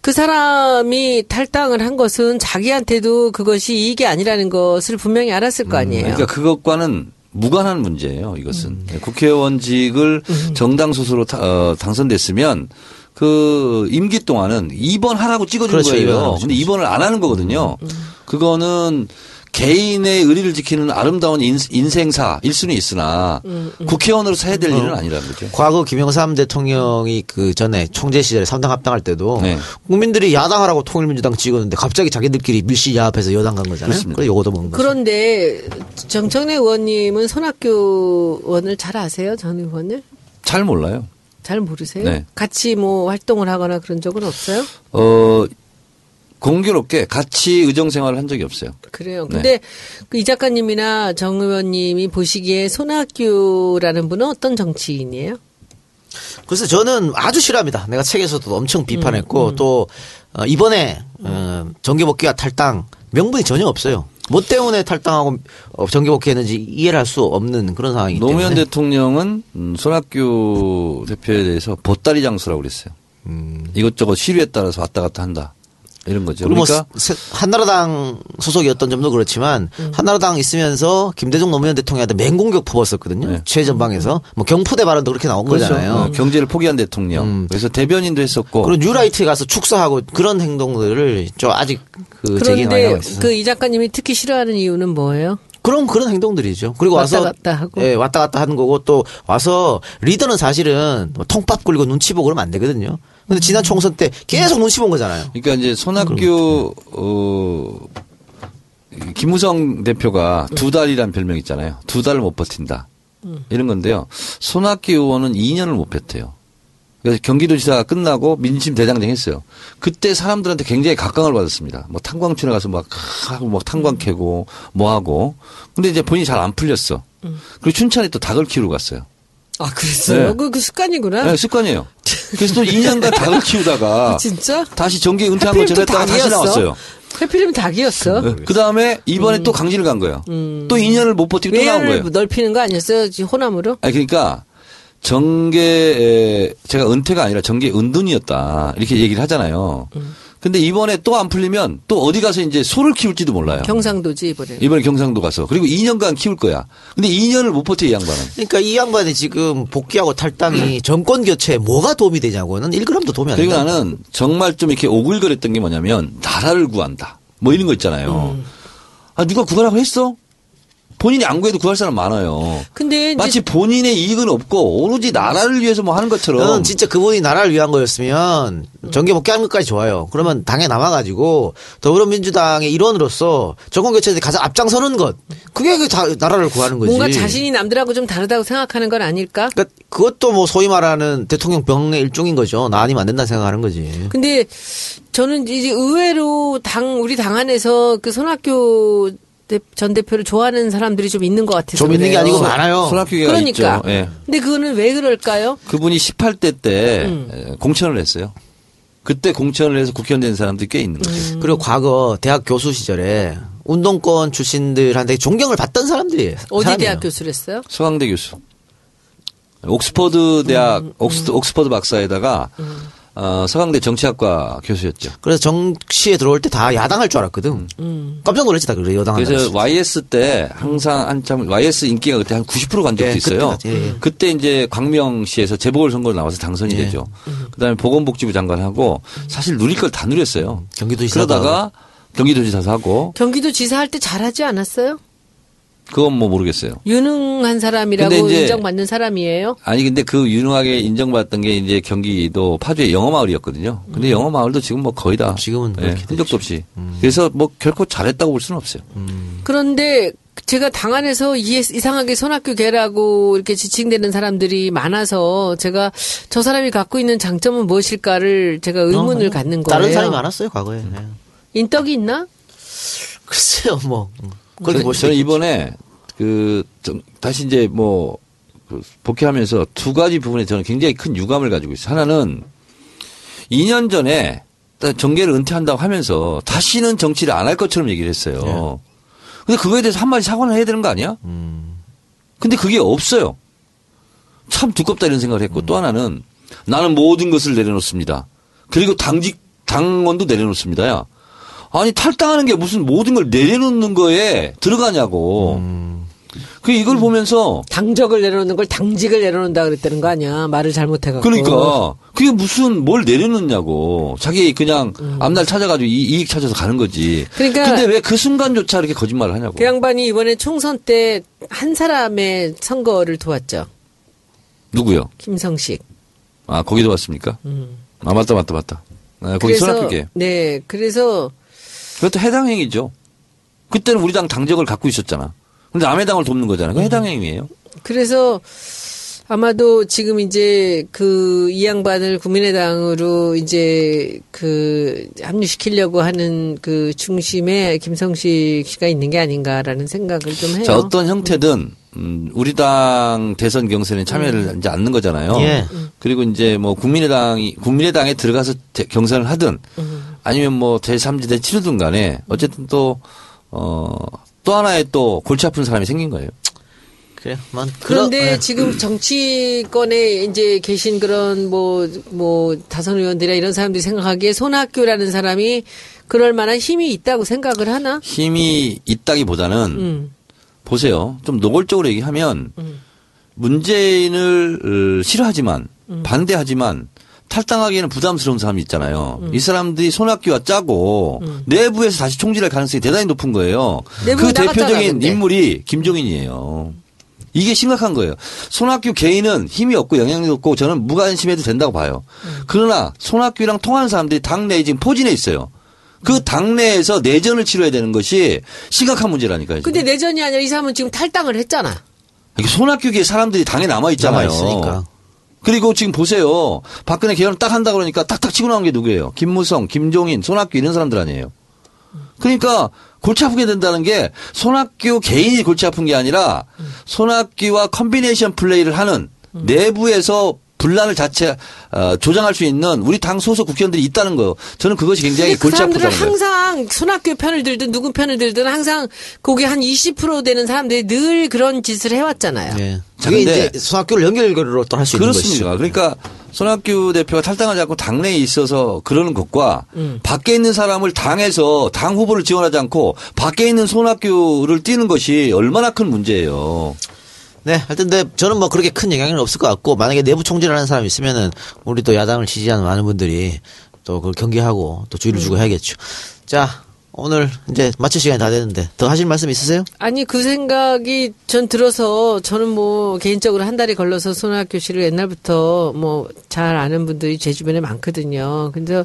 그 사람이 탈당을 한 것은 자기한테도 그것이 이익이 아니라는 것을 분명히 알았을 거 아니에요. 그러니까 그것과는 무관한 문제예요. 이것은 국회의원직을 정당 소수로 타- 어, 당선됐으면 그 임기 동안은 2번 하라고 찍어준 그렇죠, 거예요. 하라고 근데 2번을 안 하는 거거든요. 그거는 개인의 의리를 지키는 아름다운 인, 인생사일 수는 있으나 국회의원으로서 해야 될 일은 아니라는 거죠. 과거 김영삼 대통령이 그 전에 총재 시절에 삼당 합당할 때도 네. 국민들이 야당하라고 통일민주당 찍었는데 갑자기 자기들끼리 밀실 야합해서 여당 간 거잖아요. 그렇습니다. 그래 요거도 먹는 거죠. 그런데 정청래 의원님은 손학규 의원을 잘 아세요? 전 의원을? 잘 몰라요. 잘 모르세요? 네. 같이 뭐 활동을 하거나 그런 적은 없어요? 어, 공교롭게 같이 의정 생활을 한 적이 없어요. 그래요. 네. 근데 그이 작가님이나 정 의원님이 보시기에 손학규라는 분은 어떤 정치인이에요? 그래서 저는 아주 싫어합니다. 내가 책에서도 엄청 비판했고 또 어, 이번에 어, 정계복귀와 탈당 명분이 전혀 없어요. 뭐 때문에 탈당하고 어, 정계복귀했는지 이해를 할 수 없는 그런 상황이기 때문에. 노무현 대통령은 음, 손학규 대표에 대해서 보따리 장수라고 그랬어요. 이것저것 시류에 따라서 왔다 갔다 한다. 이런 거죠. 그리고 뭐 그러니까 세- 한나라당 소속이었던 점도 그렇지만 한나라당 있으면서 김대중 노무현 대통령한테 맹공격 퍼붓었거든요. 네. 최전방에서 뭐 경포대 발언도 그렇게 나온 그렇죠. 거잖아요. 어, 경제를 포기한 대통령. 음. 그래서 대변인도 했었고. 그리고 뉴라이트에 가서 축사하고 그런 행동들을 좀 아직 그 그런데. 그 이 작가님이 특히 싫어하는 이유는 뭐예요? 그런 그런 행동들이죠. 그리고 왔다 와서 갔다 하고. 예, 왔다 갔다 하는 거고 또 와서 리더는 사실은 뭐 통밥 굴리고 눈치 보고 그러면 안 되거든요. 근데 지난 총선 때 계속 눈치 본 거잖아요. 그러니까 이제 손학규 어 김무성 대표가 두 달이란 별명 있잖아요. 두 달을 못 버틴다. 이런 건데요. 손학규 의원은 2년을 못 버텨요. 그래서 경기도지사가 끝나고 민심 대장정 했어요. 그때 사람들한테 굉장히 각광을 받았습니다. 뭐 탄광촌에 가서 막 하고 막 탄광 캐고 뭐 하고. 근데 이제 본인이 잘 안 풀렸어. 그리고 춘천에 또 닭을 키우러 갔어요. 아, 그랬어요? 네. 그, 그 습관이구나. 네, 습관이에요. 그래서 또 2년간 닭을 키우다가 진짜? 다시 정계 은퇴한 것처럼 했다가 다시 나왔어요. 해필이면 닭이었어. 그 다음에 이번에 또 강진을 간 거예요. 또 2년을 못 버티고 또 나온 거예요. 넓히는 거 아니었어요? 지금 호남으로? 아니 그러니까 정계 제가 은퇴가 아니라 정계 은둔이었다 이렇게 얘기를 하잖아요. 근데 이번에 또 안 풀리면 또 어디 가서 이제 소를 키울지도 몰라요. 경상도지, 이번에. 이번에 경상도 가서 그리고 2년간 키울 거야. 근데 2년을 못 버텨 이 양반은. 그러니까 이 양반이 지금 복귀하고 탈당이 정권 교체에 뭐가 도움이 되냐고는 1g도 도움이 안 그리고 된다. 나는 정말 좀 이렇게 오글거렸던 게 뭐냐면 나라를 구한다. 뭐 이런 거 있잖아요. 아 누가 구하라고 했어? 본인이 안 구해도 구할 사람 많아요. 근데 마치 본인의 이익은 없고 오로지 나라를 위해서 뭐 하는 것처럼 저는 진짜 그분이 나라를 위한 거였으면 정계 복귀하는 것까지 좋아요. 그러면 당에 남아가지고 더불어민주당의 일원으로서 정권 교체에 가장 앞장서는 것. 그게 그 다- 나라를 구하는 거지. 뭔가 자신이 남들하고 좀 다르다고 생각하는 건 아닐까? 그러니까 그것도 뭐 소위 말하는 대통령 병의 일종인 거죠. 나 아니면 안 된다 생각하는 거지. 근데 저는 이제 의외로 당 우리 당 안에서 그 손학규 대- 전 대표를 좋아하는 사람들이 좀 있는 것 같아서 좀 있는 게 그래요. 아니고 많아요. 손학규가 그러니까. 있죠. 예. 근데 그거는 왜 그럴까요? 그분이 18대 때 음. 에, 공천을 했어요. 그때 공천을 해서 국회의원 된 사람들이 꽤 있는 거죠. 음. 그리고 과거 대학 교수 시절에 운동권 출신들한테 존경을 받던 사람들이에요. 어디 사람이에요. 대학 교수를 했어요? 서강대 교수. 옥스퍼드 대학 옥스, 옥스퍼드 박사에다가 어, 서강대 정치학과 교수였죠. 그래서 정치에 들어올 때 다 야당할 줄 알았거든. 깜짝 놀랐지 다 그래 여당 그래서 YS 때 항상 한참 YS 인기가 그때 한 90%간 적도 예, 있어요. 그때, 예, 예. 그때 이제 광명시에서 재보궐 선거로 나와서 당선이 예. 되죠. 그다음에 보건복지부 장관하고 사실 누릴 걸 다 누렸어요. 경기도지사도 그러다가 경기도지사도 하고 경기도 지사 할 때 잘하지 않았어요? 그건 뭐 모르겠어요. 유능한 사람이라고 이제- 인정받는 사람이에요. 아니 근데 그 유능하게 인정받았던 게 이제 경기도 파주의 영어마을이었거든요. 근데 영어마을도 지금 뭐 거의 다 지금은 예, 흔적도 없이. 그래서 뭐 결코 잘했다고 볼 수는 없어요. 그런데 제가 당 안에서 이- 이상하게 손학규 개라고 이렇게 지칭되는 사람들이 많아서 제가 저 사람이 갖고 있는 장점은 무엇일까를 제가 의문을 어, 갖는 거예요. 다른 사람이 많았어요 과거에. 네. 인덕이 있나? 글쎄요 뭐. 그렇게 수도 저는. 이번에 그좀 다시 이제 뭐그 복귀하면서 두 가지 부분에 저는 굉장히 큰 유감을 가지고 있어요. 하나는 2년 전에 딱 정계를 은퇴한다고 하면서 다시는 정치를 안 할 것처럼 얘기를 했어요. 근데 그거에 대해서 한마디 사과를 해야 되는 거 아니야? 근데 그게 없어요. 참 두껍다 이런 생각을 했고 또 하나는 나는 모든 것을 내려놓습니다. 그리고 당직 당원도 내려놓습니다 야. 아니 탈당하는 게 무슨 모든 걸 내려놓는 거에 들어가냐고. 그 이걸 보면서 당적을 내려놓는 걸 당직을 내려놓는다 그랬다는 거 아니야? 말을 잘못해갖고. 그러니까 그게 무슨 뭘 내려놓냐고. 자기 그냥 앞날 찾아가지고 이, 이익 찾아서 가는 거지. 그러니까 근데 왜 그 순간조차 이렇게 거짓말을 하냐고. 그 양반이 이번에 총선 때 한 사람의 선거를 도왔죠. 누구요? 김성식. 아 거기도 왔습니까? 아 맞다 맞다 맞다. 아, 거기 손학규계. 네, 그래서 그것도 해당 행위죠. 그때는 우리 당 당적을 갖고 있었잖아. 근데 남의 당을 돕는 거잖아. 그 해당 행위예요. 그래서 아마도 지금 이제 그 이 양반을 국민의당으로 이제 그 합류시키려고 하는 그 중심에 김성식 씨가 있는 게 아닌가라는 생각을 좀 해요. 자 어떤 형태든 음, 우리 당 대선 경선에 참여를 음. 이제 않는 거잖아요. 예. 그리고 이제 뭐 국민의당이 국민의당에 들어가서 대- 경선을 하든 음. 아니면 뭐 제3지대 치르든 간에 어쨌든 또 어, 또 하나의 또 골치 아픈 사람이 생긴 거예요. 그래. 만 그런데 그러- 지금 정치권에 이제 계신 그런 뭐, 뭐, 다선 의원들이나 이런 사람들이 생각하기에 손학규라는 사람이 그럴 만한 힘이 있다고 생각을 하나? 힘이 있다기 보다는 음. 보세요. 좀 노골적으로 얘기하면 음. 문재인을 어, 싫어하지만 음. 반대하지만 탈당하기에는 부담스러운 사람이 있잖아요. 음. 이 사람들이 손학규와 짜고 내부에서 다시 총질할 가능성이 대단히 높은 거예요. 그 대표적인 근데. 인물이 김종인이에요. 이게 심각한 거예요. 손학규 개인은 힘이 없고 영향력 없고 저는 무관심해도 된다고 봐요. 음. 그러나 손학규랑 통하는 사람들이 당내에 지금 포진해 있어요. 음. 그 당내에서 내전을 치러야 되는 것이 심각한 문제라니까요. 근데 내전이 아니라 이 사람은 지금 탈당을 했잖아. 손학규계 사람들이 당에 남아 있잖아요. 남아있으니까. 그리고 지금 보세요. 박근혜 개헌 딱 한다 그러니까 딱딱 치고 나온 게 누구예요? 김무성, 김종인, 손학규 이런 사람들 아니에요. 그러니까 골치 아프게 된다는 게 손학규 개인이 골치 아픈 게 아니라 손학규와 combination play를 하는 내부에서 분란을 자체 어, 조장할 수 있는 우리 당 소속 국회의원들이 있다는 거예요. 저는 그것이 굉장히 그 골치 아프다는 거예요. 항상 손학규 편을 들든 누구 편을 들든 항상 거기 한 20% 되는 사람들이 늘 그런 짓을 해왔잖아요. 예. 자, 그게 근데- 이제 손학규를 연결고리로 또 할 수 있는 그렇습니다. 것이죠. 그러니까 손학규 대표가 탈당하지 않고 당내에 있어서 그러는 것과 밖에 있는 사람을 당에서 당 후보를 지원하지 않고 밖에 있는 손학규를 띄는 것이 얼마나 큰 문제예요. 네, 하여튼 근데 저는 뭐 그렇게 큰 영향은 없을 것 같고 만약에 내부 총질하는 사람이 있으면은 우리 또 야당을 지지하는 많은 분들이 또 그걸 경계하고 또 주의를 주고 해야겠죠. 자, 오늘 이제 마칠 시간이 다 됐는데 더 하실 말씀 있으세요? 아니 그 생각이 전 들어서 저는 뭐 개인적으로 한 달이 걸려서 손학규 씨를 옛날부터 뭐 잘 아는 분들이 제 주변에 많거든요. 근데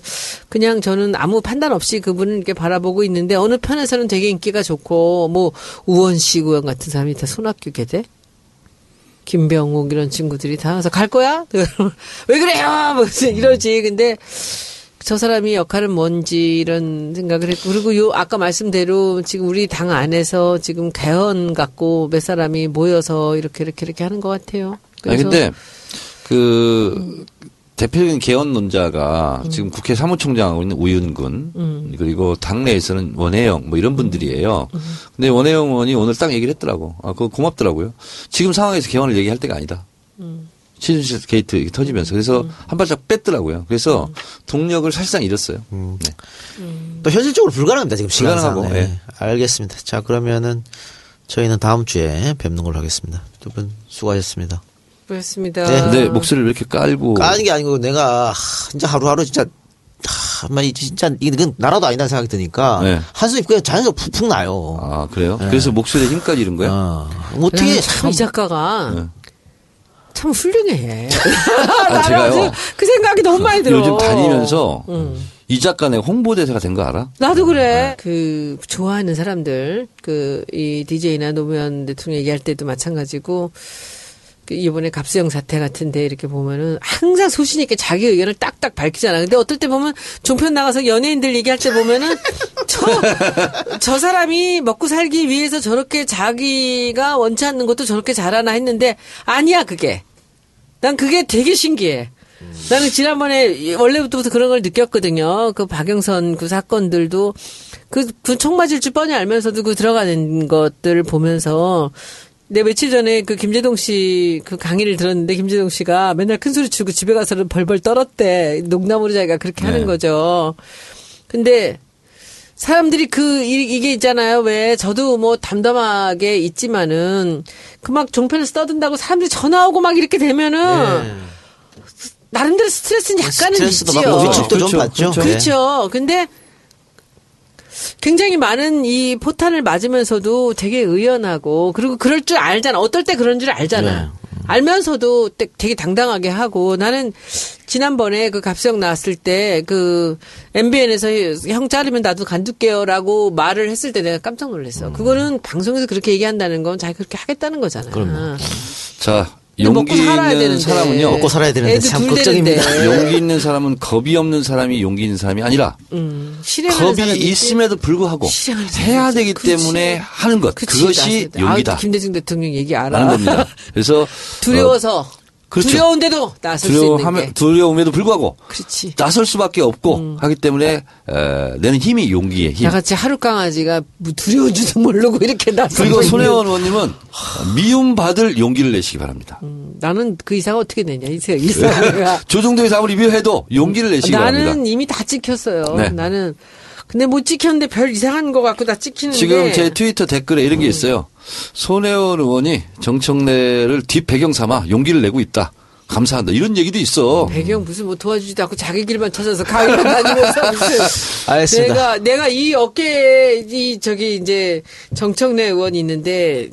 그냥 저는 아무 판단 없이 그분을 이렇게 바라보고 있는데 어느 편에서는 되게 인기가 좋고 뭐 우원식 의원 같은 사람이 다 손학규 계대 김병욱 이런 친구들이 다 와서 갈 거야? 왜 그래요? 뭐 이러지. 근데 저 사람이 역할은 뭔지 이런 생각을 했고 그리고 요 아까 말씀대로 지금 우리 당 안에서 지금 개헌 갖고 몇 사람이 모여서 이렇게 이렇게 이렇게 하는 것 같아요. 그래서 근데 그 대표적인 개헌론자가 지금 국회 사무총장하고 있는 우윤근 그리고 당내에서는 원혜영 뭐 이런 분들이에요. 근데 원혜영 의원이 오늘 딱 얘기를 했더라고. 아, 그거 고맙더라고요. 지금 상황에서 개헌을 얘기할 때가 아니다. 최순실 게이트 이렇게 터지면서 그래서 한 발짝 뺐더라고요. 그래서 동력을 사실상 잃었어요. 네. 또 현실적으로 불가능합니다 지금 시간상. 불가능하고, 네. 예. 알겠습니다. 자 그러면은 저희는 다음 주에 뵙는 걸로 하겠습니다. 두 분 수고하셨습니다. 그렇습니다. 네. 근데 목소리를 왜 이렇게 깔고 까는 게 아니고 내가 하, 진짜 하루하루 진짜 하, 말 진짜 이건 나라도 아니다는 생각이 드니까 네. 한숨이 그냥 자연스럽게 푹푹 나요. 아 그래요? 그래서 목소리에 힘까지 잃은 거예요? 어. 어떻게 참, 이 작가가 네. 참 훌륭해. 아, 나는 제가요. 그 생각이 너무 많이 들어. 요즘 다니면서 응. 이 작가 내가 홍보대사가 된 거 알아? 나도 그래. 그 좋아하는 사람들 그 이 DJ나 노무현 대통령 얘기할 때도 마찬가지고 그 이번에 갑수형 사태 같은데 이렇게 보면은 항상 소신 있게 자기 의견을 딱딱 밝히잖아. 근데 어떨 때 보면 종편 나가서 연예인들 얘기할 때 보면은 저, 저 사람이 먹고 살기 위해서 저렇게 자기가 원치 않는 것도 저렇게 잘하나 했는데 아니야 그게. 난 그게 되게 신기해. 나는 지난번에 원래부터 그런 걸 느꼈거든요. 그 박영선 그 사건들도 그, 그 총 맞을 줄 뻔히 알면서도 그 들어가는 것들을 보면서 내 며칠 전에 그 김재동 씨 그 강의를 들었는데 김재동 씨가 맨날 큰 소리 치고 집에 가서는 벌벌 떨었대. 농담으로 자기가 그렇게 하는 네. 거죠. 근데 사람들이 그 이- 이게 있잖아요. 왜 저도 뭐 담담하게 있지만은 그 막 종편에서 떠든다고 사람들이 전화 오고 막 이렇게 되면은 나름대로 스트레스는 약간은 네. 스트레스도 있지요. 위축도 좀 그렇죠. 받죠. 그렇죠. 네. 그렇죠. 근데 굉장히 많은 이 포탄을 맞으면서도 되게 의연하고 그리고 그럴 줄 알잖아. 어떨 때 그런 줄 알잖아. 네. 알면서도 되- 되게 당당하게 하고 나는 지난번에 그 갑수형 나왔을 때 그 MBN에서 형 자르면 나도 간둘게요라고 말을 했을 때 내가 깜짝 놀랐어. 그거는 방송에서 그렇게 얘기한다는 건 자기 그렇게 하겠다는 거잖아. 그럼요. 자 근데 먹고 용기 살아야 있는 되는데. 사람은요. 먹고 살아야 되는데 참둘 걱정입니다. 되는데. 용기 있는 사람은 겁이 없는 사람이 용기 있는 사람이 아니라 음, 겁이 있음에도 불구하고 해야. 되기 그렇지. 때문에 하는 것 그치, 그것이 나- 용기다 아, 김대중 대통령 얘기 알아. 라는 겁니다. 그래서 두려워서 그렇죠. 두려운데도 나설 수 있는 두려워하면 게. 두려움에도 불구하고 그렇지. 나설 수밖에 없고 하기 때문에 에, 내는 힘이 용기의 힘. 나같이 하루 강아지가 뭐 두려운 줄도 모르고 이렇게 나서 그리고 손혜원 의원님은 미움 받을 용기를 내시기 바랍니다. 나는 그 이상 어떻게 내냐 이상 이상가. 조정도에서 아무리 미워해도 용기를 내시기 바랍니다. 나는 이미 다 찍혔어요. 네. 나는 근데 못 찍혔는데 별 이상한 거 같고 다 찍히는데 지금 제 트위터 댓글에 이런 게 있어요. 손혜원 의원이 정청래를 뒷 배경 삼아 용기를 내고 있다. 감사한다. 이런 얘기도 있어. 배경 무슨 뭐 도와주지도 않고 자기 길만 찾아서 강의만 다니면서 무슨 알겠습니다. 내가 내가 이 어깨에 이 저기 이제 정청래 의원이 있는데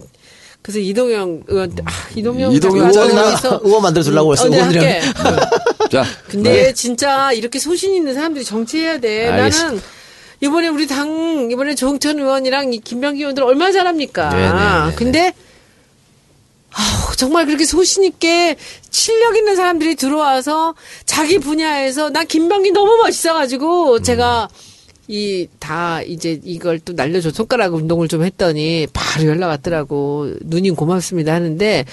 그래서 이동영 의원 아 이동영 이동영 의원 의원 만들어 주려고 음, 했어, 어, 내가 의원이랑. 할게. 자, 근데 진짜 이렇게 소신 있는 사람들이 정치해야 돼. 알겠습니다. 나는 이번에 우리 당 이번에 조홍천 의원이랑 이 김병기 의원들 얼마나 잘합니까? 네네네네. 근데 아우, 정말 그렇게 소신 있게 실력 있는 사람들이 들어와서 자기 분야에서 나 김병기 너무 멋있어가지고 제가 이 다 이제 이걸 또 날려줘 손가락 운동을 좀 했더니 바로 연락 왔더라고 누님 고맙습니다 하는데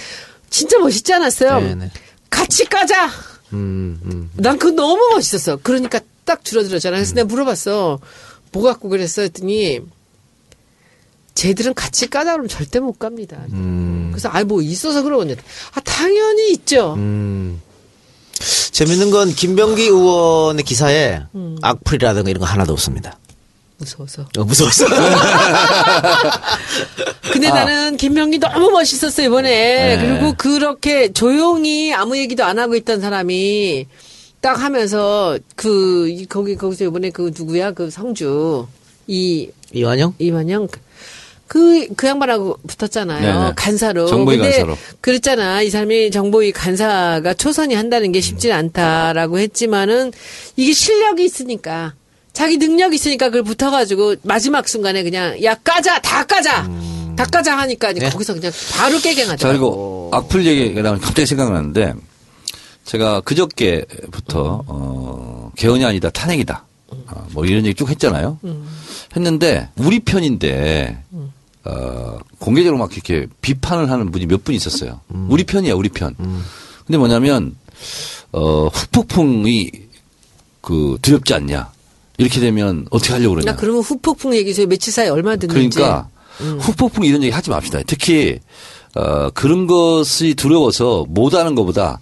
진짜 멋있지 않았어요? 네네. 같이 까자. 음, 음. 난 그거 너무 멋있었어. 그러니까 딱 줄어들었잖아. 그래서 내가 물어봤어. 뭐 갖고 그랬어? 했더니 쟤들은 같이 그러면 절대 못 갑니다. 음. 그래서 아 뭐 있어서 그러거든요. 아 당연히 있죠. 음. 재밌는 건 김병기 의원의 기사에 음. 악플이라든가 이런 거 하나도 없습니다. 무서워서. 어, 무서웠어. 근데 나는 김명기 너무 멋있었어 이번에. 네. 그리고 그렇게 조용히 아무 얘기도 안 하고 있던 사람이 딱 하면서 그 이- 거기 거기서 이번에 그 누구야 그 성주 이 이완영? 이완영 그, 그 양반하고 붙었잖아요. 네네. 간사로. 정보위 근데 간사로. 그랬잖아. 이 사람이 정보위 간사가 초선이 한다는 게 쉽지 않다라고 했지만은 이게 실력이 있으니까 자기 능력이 있으니까 그걸 붙어가지고 마지막 순간에 그냥 야 까자 다 까자 다 까자 하니까 네. 거기서 그냥 바로 자, 깨갱하더라고. 그리고 악플 얘기가 나면 갑자기 생각나는데 제가 그저께부터 어, 개헌이 아니다 탄핵이다. 어, 뭐 이런 얘기 쭉 했잖아요. 했는데 우리 편인데 어, 공개적으로 막 이렇게 비판을 하는 분이 몇 분 있었어요. 우리 편이야, 우리 편. 근데 뭐냐면 어, 후폭풍이 그 두렵지 않냐. 이렇게 되면 어떻게 하려고 그러냐. 나 그러면 후폭풍 얘기 저희 며칠 사이 얼마 듣는지. 그러니까 음. 후폭풍 이런 얘기 하지 맙시다. 특히 어, 그런 것이 두려워서 못 하는 것보다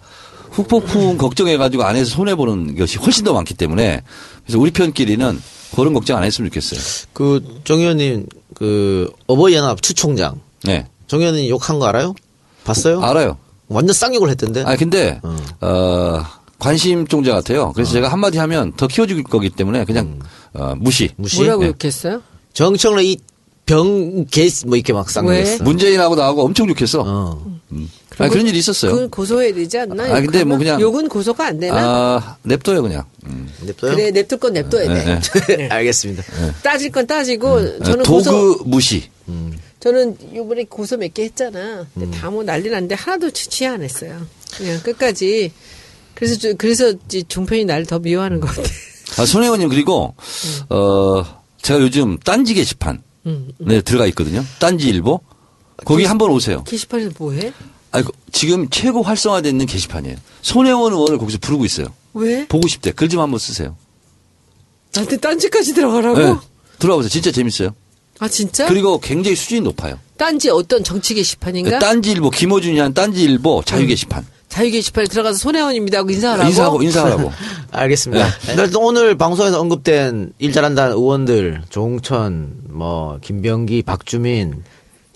후폭풍 걱정해가지고 안에서 손해보는 것이 훨씬 더 많기 때문에 그래서 우리 편끼리는 그런 걱정 안 했으면 좋겠어요. 그 정 의원님 그 어버이연합 추총장 네. 정 의원님 욕한 거 알아요? 봤어요? 알아요. 완전 쌍욕을 했던데. 아 근데 어. 어, 관심 종자 같아요. 그래서 제가 한마디 하면 더 키워줄 거기 때문에 그냥 어, 무시. 무시. 뭐라고 네. 욕했어요? 정청래 이 병개뭐 이렇게 막 쌍욕했어. 문재인하고 나하고 엄청 좋겠어. 어. 아 그런 일이 있었어요. 그건 고소해야 되지 않나? 아, 근데 뭐? 그냥- 욕은 고소가 안 되나? 아 냅둬요 그냥. 음. 냅둬요? 그래 냅둘 건 냅둬야 돼. 네, 알겠습니다. 따질 건 따지고 저는 어, 도구 고소 무시. 저는 이번에 고소 몇 개 했잖아. 음. 근데 다 뭐 난리 났는데 하나도 취취 안 했어요. 그냥 끝까지. 그래서 저- 그래서 이제 종편이 나를 더 미워하는 것 같아. 아, 손 의원님 그리고 어 제가 요즘 딴지 게시판 음, 네 들어가 있거든요. 딴지 일보 거기 한번 오세요. 게시판에서 뭐해? 아 지금 최고 활성화되어 있는 게시판이에요. 손혜원 의원을 거기서 부르고 있어요. 왜? 보고 싶대. 글 좀 한번 쓰세요. 나한테 딴지까지 들어가라고? 네. 들어가 보세요. 진짜 재밌어요. 아 진짜? 그리고 굉장히 수준이 높아요. 딴지 어떤 정치 게시판인가? 딴지일보 김호준이 한 딴지일보 자유 음. 게시판 자유 게시판에 들어가서 손혜원입니다 하고 인사하라고? 인사하고 인사하라고. 알겠습니다. 일단 오늘 방송에서 언급된 일 잘한다는 의원들 조홍천, 뭐 김병기, 박주민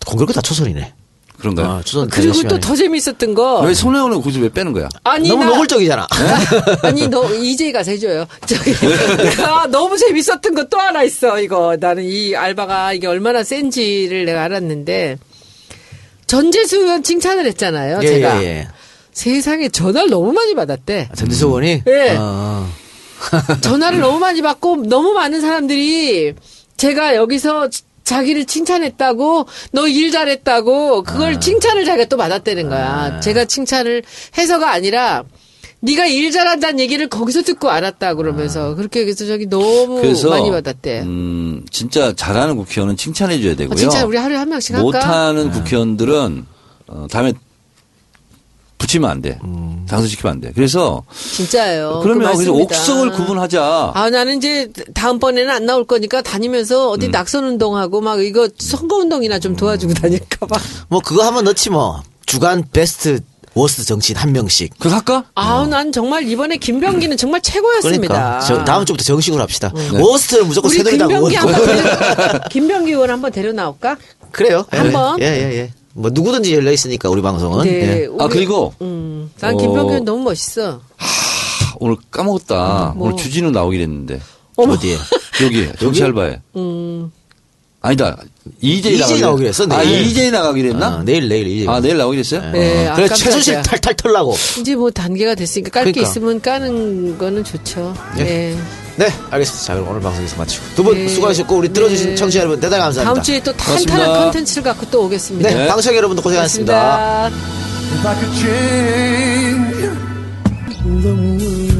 공교롭게 다 초선이네. 그런가요? 아, 초선 그리고 또. 더 재밌었던 거 왜 손혜원을 거기서 왜 빼는 거야? 아니 너무 나- 노골적이잖아. 아니 너 가서 해줘요. 저기 아, 너무 재밌었던 거 또 하나 있어. 이거 나는 이 알바가 이게 얼마나 센지를 내가 알았는데 전재수 의원 칭찬을 했잖아요. 예, 제가 예, 예. 세상에 전화를 너무 많이 받았대. 아, 전지수 의원이? 예. 어, 전화를 너무 많이 받고 너무 많은 사람들이 제가 여기서 지- 자기를 칭찬했다고 너 일 잘했다고 그걸 아. 칭찬을 자기가 또 받았다는 거야. 제가 칭찬을 해서가 아니라 네가 일 잘한다는 얘기를 거기서 듣고 알았다 그러면서 그렇게 해서 저기 너무 아. 많이 받았대. 음, 진짜 잘하는 국회의원은 칭찬해 줘야 되고요. 아, 진짜 우리 하루에 한 명씩? 못하는 국회의원들은 어, 다음에 붙이면 안 돼. 당선시키면 안 돼. 그래서 진짜예요. 그러면 그 그래서. 옥석을 구분하자. 아, 나는 이제 다음번에는 안 나올 거니까 다니면서 어디 음. 낙선 운동하고 막 이거 선거 운동이나 좀 도와주고 다닐까 봐. 뭐 그거 한번 넣지 뭐. 주간 베스트 worst 정치인 한 명씩. 그거 할까? 아우, 난 정말 이번에 김병기는 정말 최고였습니다. 그러니까 저, 다음 주부터 정식으로 합시다. worst는 무조건 새누리당 김병기 worst. 김병기 의원 한번 데려 나올까? 그래요. 예, 한번? 예, 예, 예. 뭐 누구든지 열려 있으니까 우리 방송은. 네. 예. 우리- 아, 그리고 음, 난 어. 김병기 의원 너무 멋있어. 오늘 까먹었다. 뭐. 오늘 주진우 나오기로 했는데. 어머. 어디에? 여기, 정치 알바에. 음, 아니다. 이재희 이재희 나오기로 했어, 아, 내일. 이재희 나가기로 했나? 어, 내일 내일 이제. 아, 내일 나오기로 했어요? 네, 그래 아까 최순실 깜짝이야. 탈탈 털라고. 이제 뭐 단계가 됐으니까 깔게 그러니까. 있으면 까는 거는 좋죠. 예. 네. 네, 알겠습니다. 자, 그럼 오늘 방송에서 마치고 두분 네. 수고하셨고 우리 들어주신 네. 청취자 여러분 대단히 감사합니다. 다음 주에 또 탄탄한. 컨텐츠를 갖고 또 오겠습니다. 네, 방청 여러분도 고생하셨습니다. 고맙습니다.